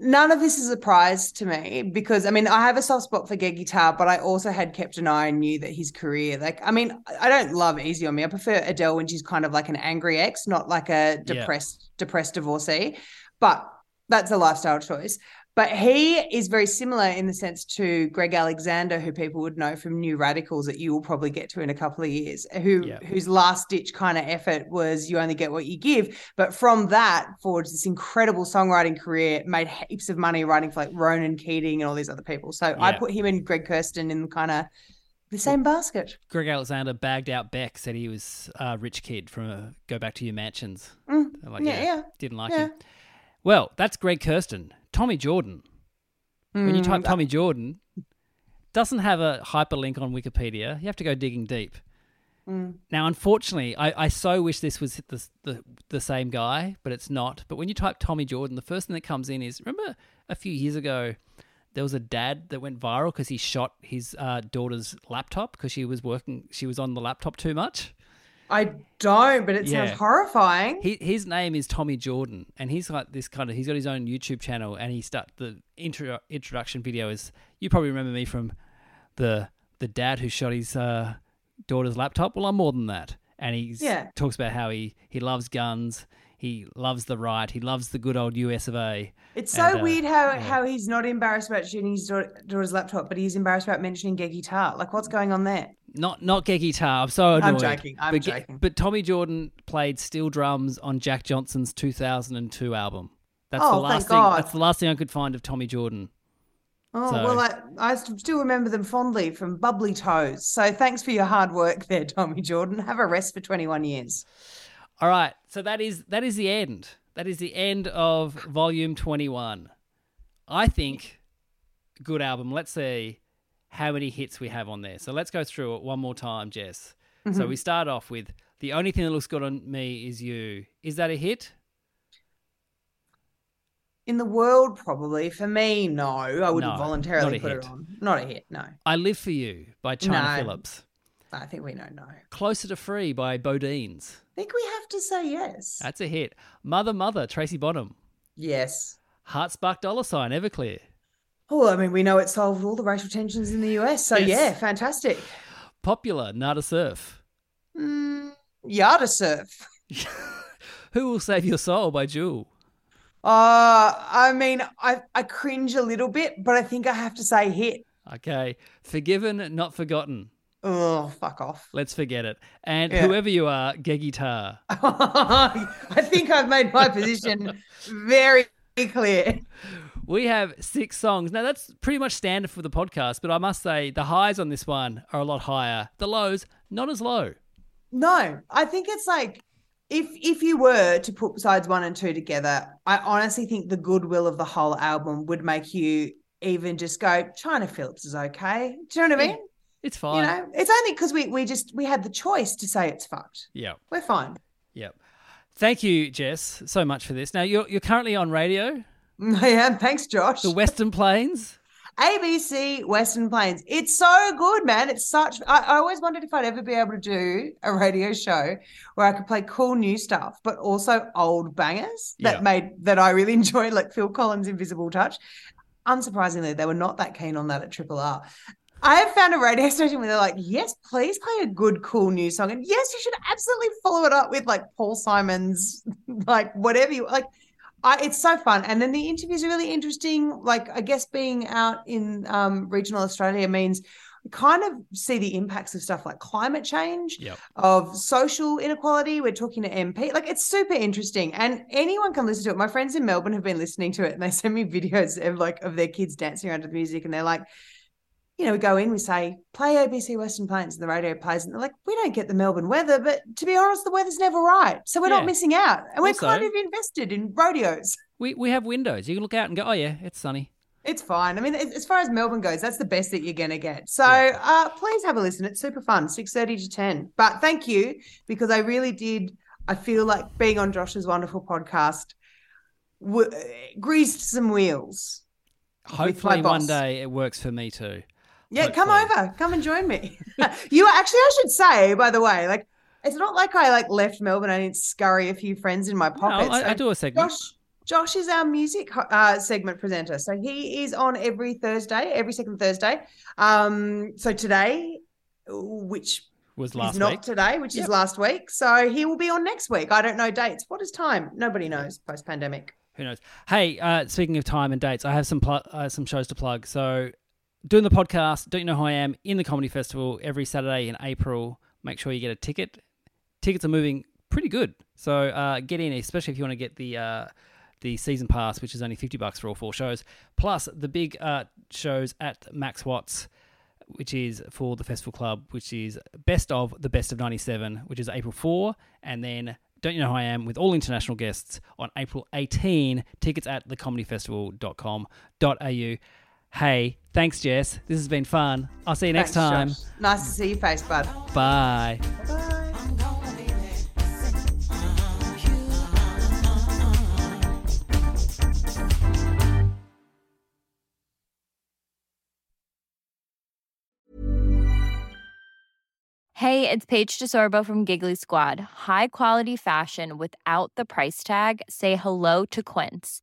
None of this is a surprise to me because I mean I have a soft spot for Gay Guitar, but I also had kept an eye and knew that his career, like I mean, I don't love Easy on Me. I prefer Adele when she's kind of like an angry ex, not like a Yeah. depressed depressed divorcee. But that's a lifestyle choice. But he is very similar in the sense to Greg Alexander, who people would know from New Radicals that you will probably get to in a couple of years, who Yeah. whose last ditch kind of effort was you only get what you give. But from that forwards this incredible songwriting career, made heaps of money writing for like Ronan Keating and all these other people. So I put him and Greg Kurstin in kind of the same basket. Greg Alexander bagged out Beck, said he was a rich kid from a Go Back to Your Mansions. Mm, Like, yeah, yeah. Didn't like Yeah. him. Well, that's Greg Kurstin. Tommy Jordan. When you Mm, type Tommy Jordan, doesn't have a hyperlink on Wikipedia. You have to go digging deep. Mm. Now, unfortunately, I, I so wish this was the, the the same guy, but it's not. But when you type Tommy Jordan, the first thing that comes in is remember a few years ago there was a dad that went viral because he shot his uh, daughter's laptop because she was working she was on the laptop too much. I don't, but it Yeah. sounds horrifying. He, his name is Tommy Jordan, and he's got this kind of. He's got his own YouTube channel, and he start the intro, introduction video is. You probably remember me from the the dad who shot his uh, daughter's laptop. Well, I'm more than that, and he Yeah. talks about how he he loves guns, he loves the right, he loves the good old U.S. of A. It's so And, uh, weird how yeah. how he's not embarrassed about shooting his daughter's laptop, but he's embarrassed about mentioning gay guitar. Like, what's going on there? Not not Gay Guitar. I'm so I'm joking, I'm but, joking. But Tommy Jordan played steel drums on Jack Johnson's 2002 album. That's Oh, the thank last thing. God. That's the last thing I could find of Tommy Jordan. Oh So- well, I, I still remember them fondly from Bubble Toes. So thanks for your hard work there, Tommy Jordan. Have a rest for 21 years. All right, so that is that is the end. That is the end of volume 21. I think good album. Let's see. How many hits we have on there. So let's go through it one more time, Jess. Mm-hmm. So we start off with the only thing that looks good on me is you. Is that a hit? In the world, probably. For me, no. I wouldn't No, voluntarily put hit. it on. Not a hit, no. I Live for You by Chynna No. Phillips. I think we know no. Closer to Free by BoDeans. I think we have to say yes. That's a hit. Mother Mother, Tracy Bonham. yes. Heartspark Dollarsign, Everclear. Oh, I mean, we know it solved all the racial tensions in the US. So, Yes. yeah, fantastic. Popular, Nada Surf. Mm, Yada surf. Who Will Save Your Soul by Jewel. Uh, I mean, I, I cringe a little bit, but I think I have to say hit. Okay. Forgiven, Not Forgotten. Oh, fuck off. Let's forget it. And Yeah. whoever you are, Geggy Tah. I think I've made my position very clear. We have six songs. Now, that's pretty much standard for the podcast, but I must say the highs on this one are a lot higher. The lows, not as low. No, I think it's like if if you were to put sides one and two together, I honestly think the goodwill of the whole album would make you even just go, Chynna Phillips is okay. Do you know what I mean? It's fine. You know, it's only because we we just we had the choice to say it's fucked. Yeah. We're fine. Yep. Thank you, Jess, so much for this. Now, you're, you're currently on radio, I am. Thanks, Josh. the Western Plains. ABC Western Plains. It's so good, man. It's such. I, I always wondered if I'd ever be able to do a radio show where I could play cool new stuff, but also old bangers that Yeah. made that I really enjoyed, like Phil Collins' Invisible Touch. Unsurprisingly, they were not that keen on that at Triple R. I have found a radio station where they're like, yes, please play a good, cool new song. And yes, you should absolutely follow it up with like Paul Simon's, like whatever you like. I, it's so fun. And then the interviews are really interesting. Like, I guess being out in um, regional Australia means we kind of see the impacts of stuff like climate change, Yep. of social inequality. We're talking to MP. Like, it's super interesting. And anyone can listen to it. My friends in Melbourne have been listening to it and they send me videos of like of their kids dancing around to the music. And they're like, you know, we go in, we say, play ABC Western Plains, and the radio plays, and they're like, we don't get the Melbourne weather, but to be honest, the weather's never right. So we're Yeah. not missing out. And we're kind of invested in rodeos. We, we have windows. You can look out and go, oh, yeah, it's sunny. It's fine. I mean, as as far as Melbourne goes, that's the best that you're going to get. So Yeah. uh, please have a listen. It's super fun, 6.30 to 10. But thank you, because I really did, I feel like being on Josh's wonderful podcast w- greased some wheels. Hopefully, one day it works for me too. Yeah, come over. Come and join me. you actually, I should say, by the way, like it's not like I like left Melbourne. I didn't scurry a few friends in my No. I, I do a segment. Josh, Josh is our music uh, segment presenter, so he is on every Thursday, every second Thursday. Um, so today, which was is last not week. today, which Yep. is last week, so he will be on next week. I don't know dates. What is time? Nobody knows post pandemic. Who knows? Hey, uh, speaking of time and dates, I have some pl- uh, some shows to plug. So, doing the podcast, don't you know who I am in the comedy festival every Saturday in April. Make sure you get a ticket. Tickets are moving pretty good, so uh, get in, especially if you want to get the uh, the season pass, which is only fifty bucks for all four shows, plus the big uh, shows at Max Watts. Which is for the festival club, which is best of the best of '97, which is April 4, and then don't You Know Who I Am with all international guests on April 18. Tickets at thecomedyfestival.com.au. Hey, thanks, Jess. This has been fun. I'll see you next Thanks, time. Josh. Nice to see your face, bud. Bye. Hey, it's Paige DeSorbo from Giggly Squad. High quality fashion without the price tag. Say hello to Quince.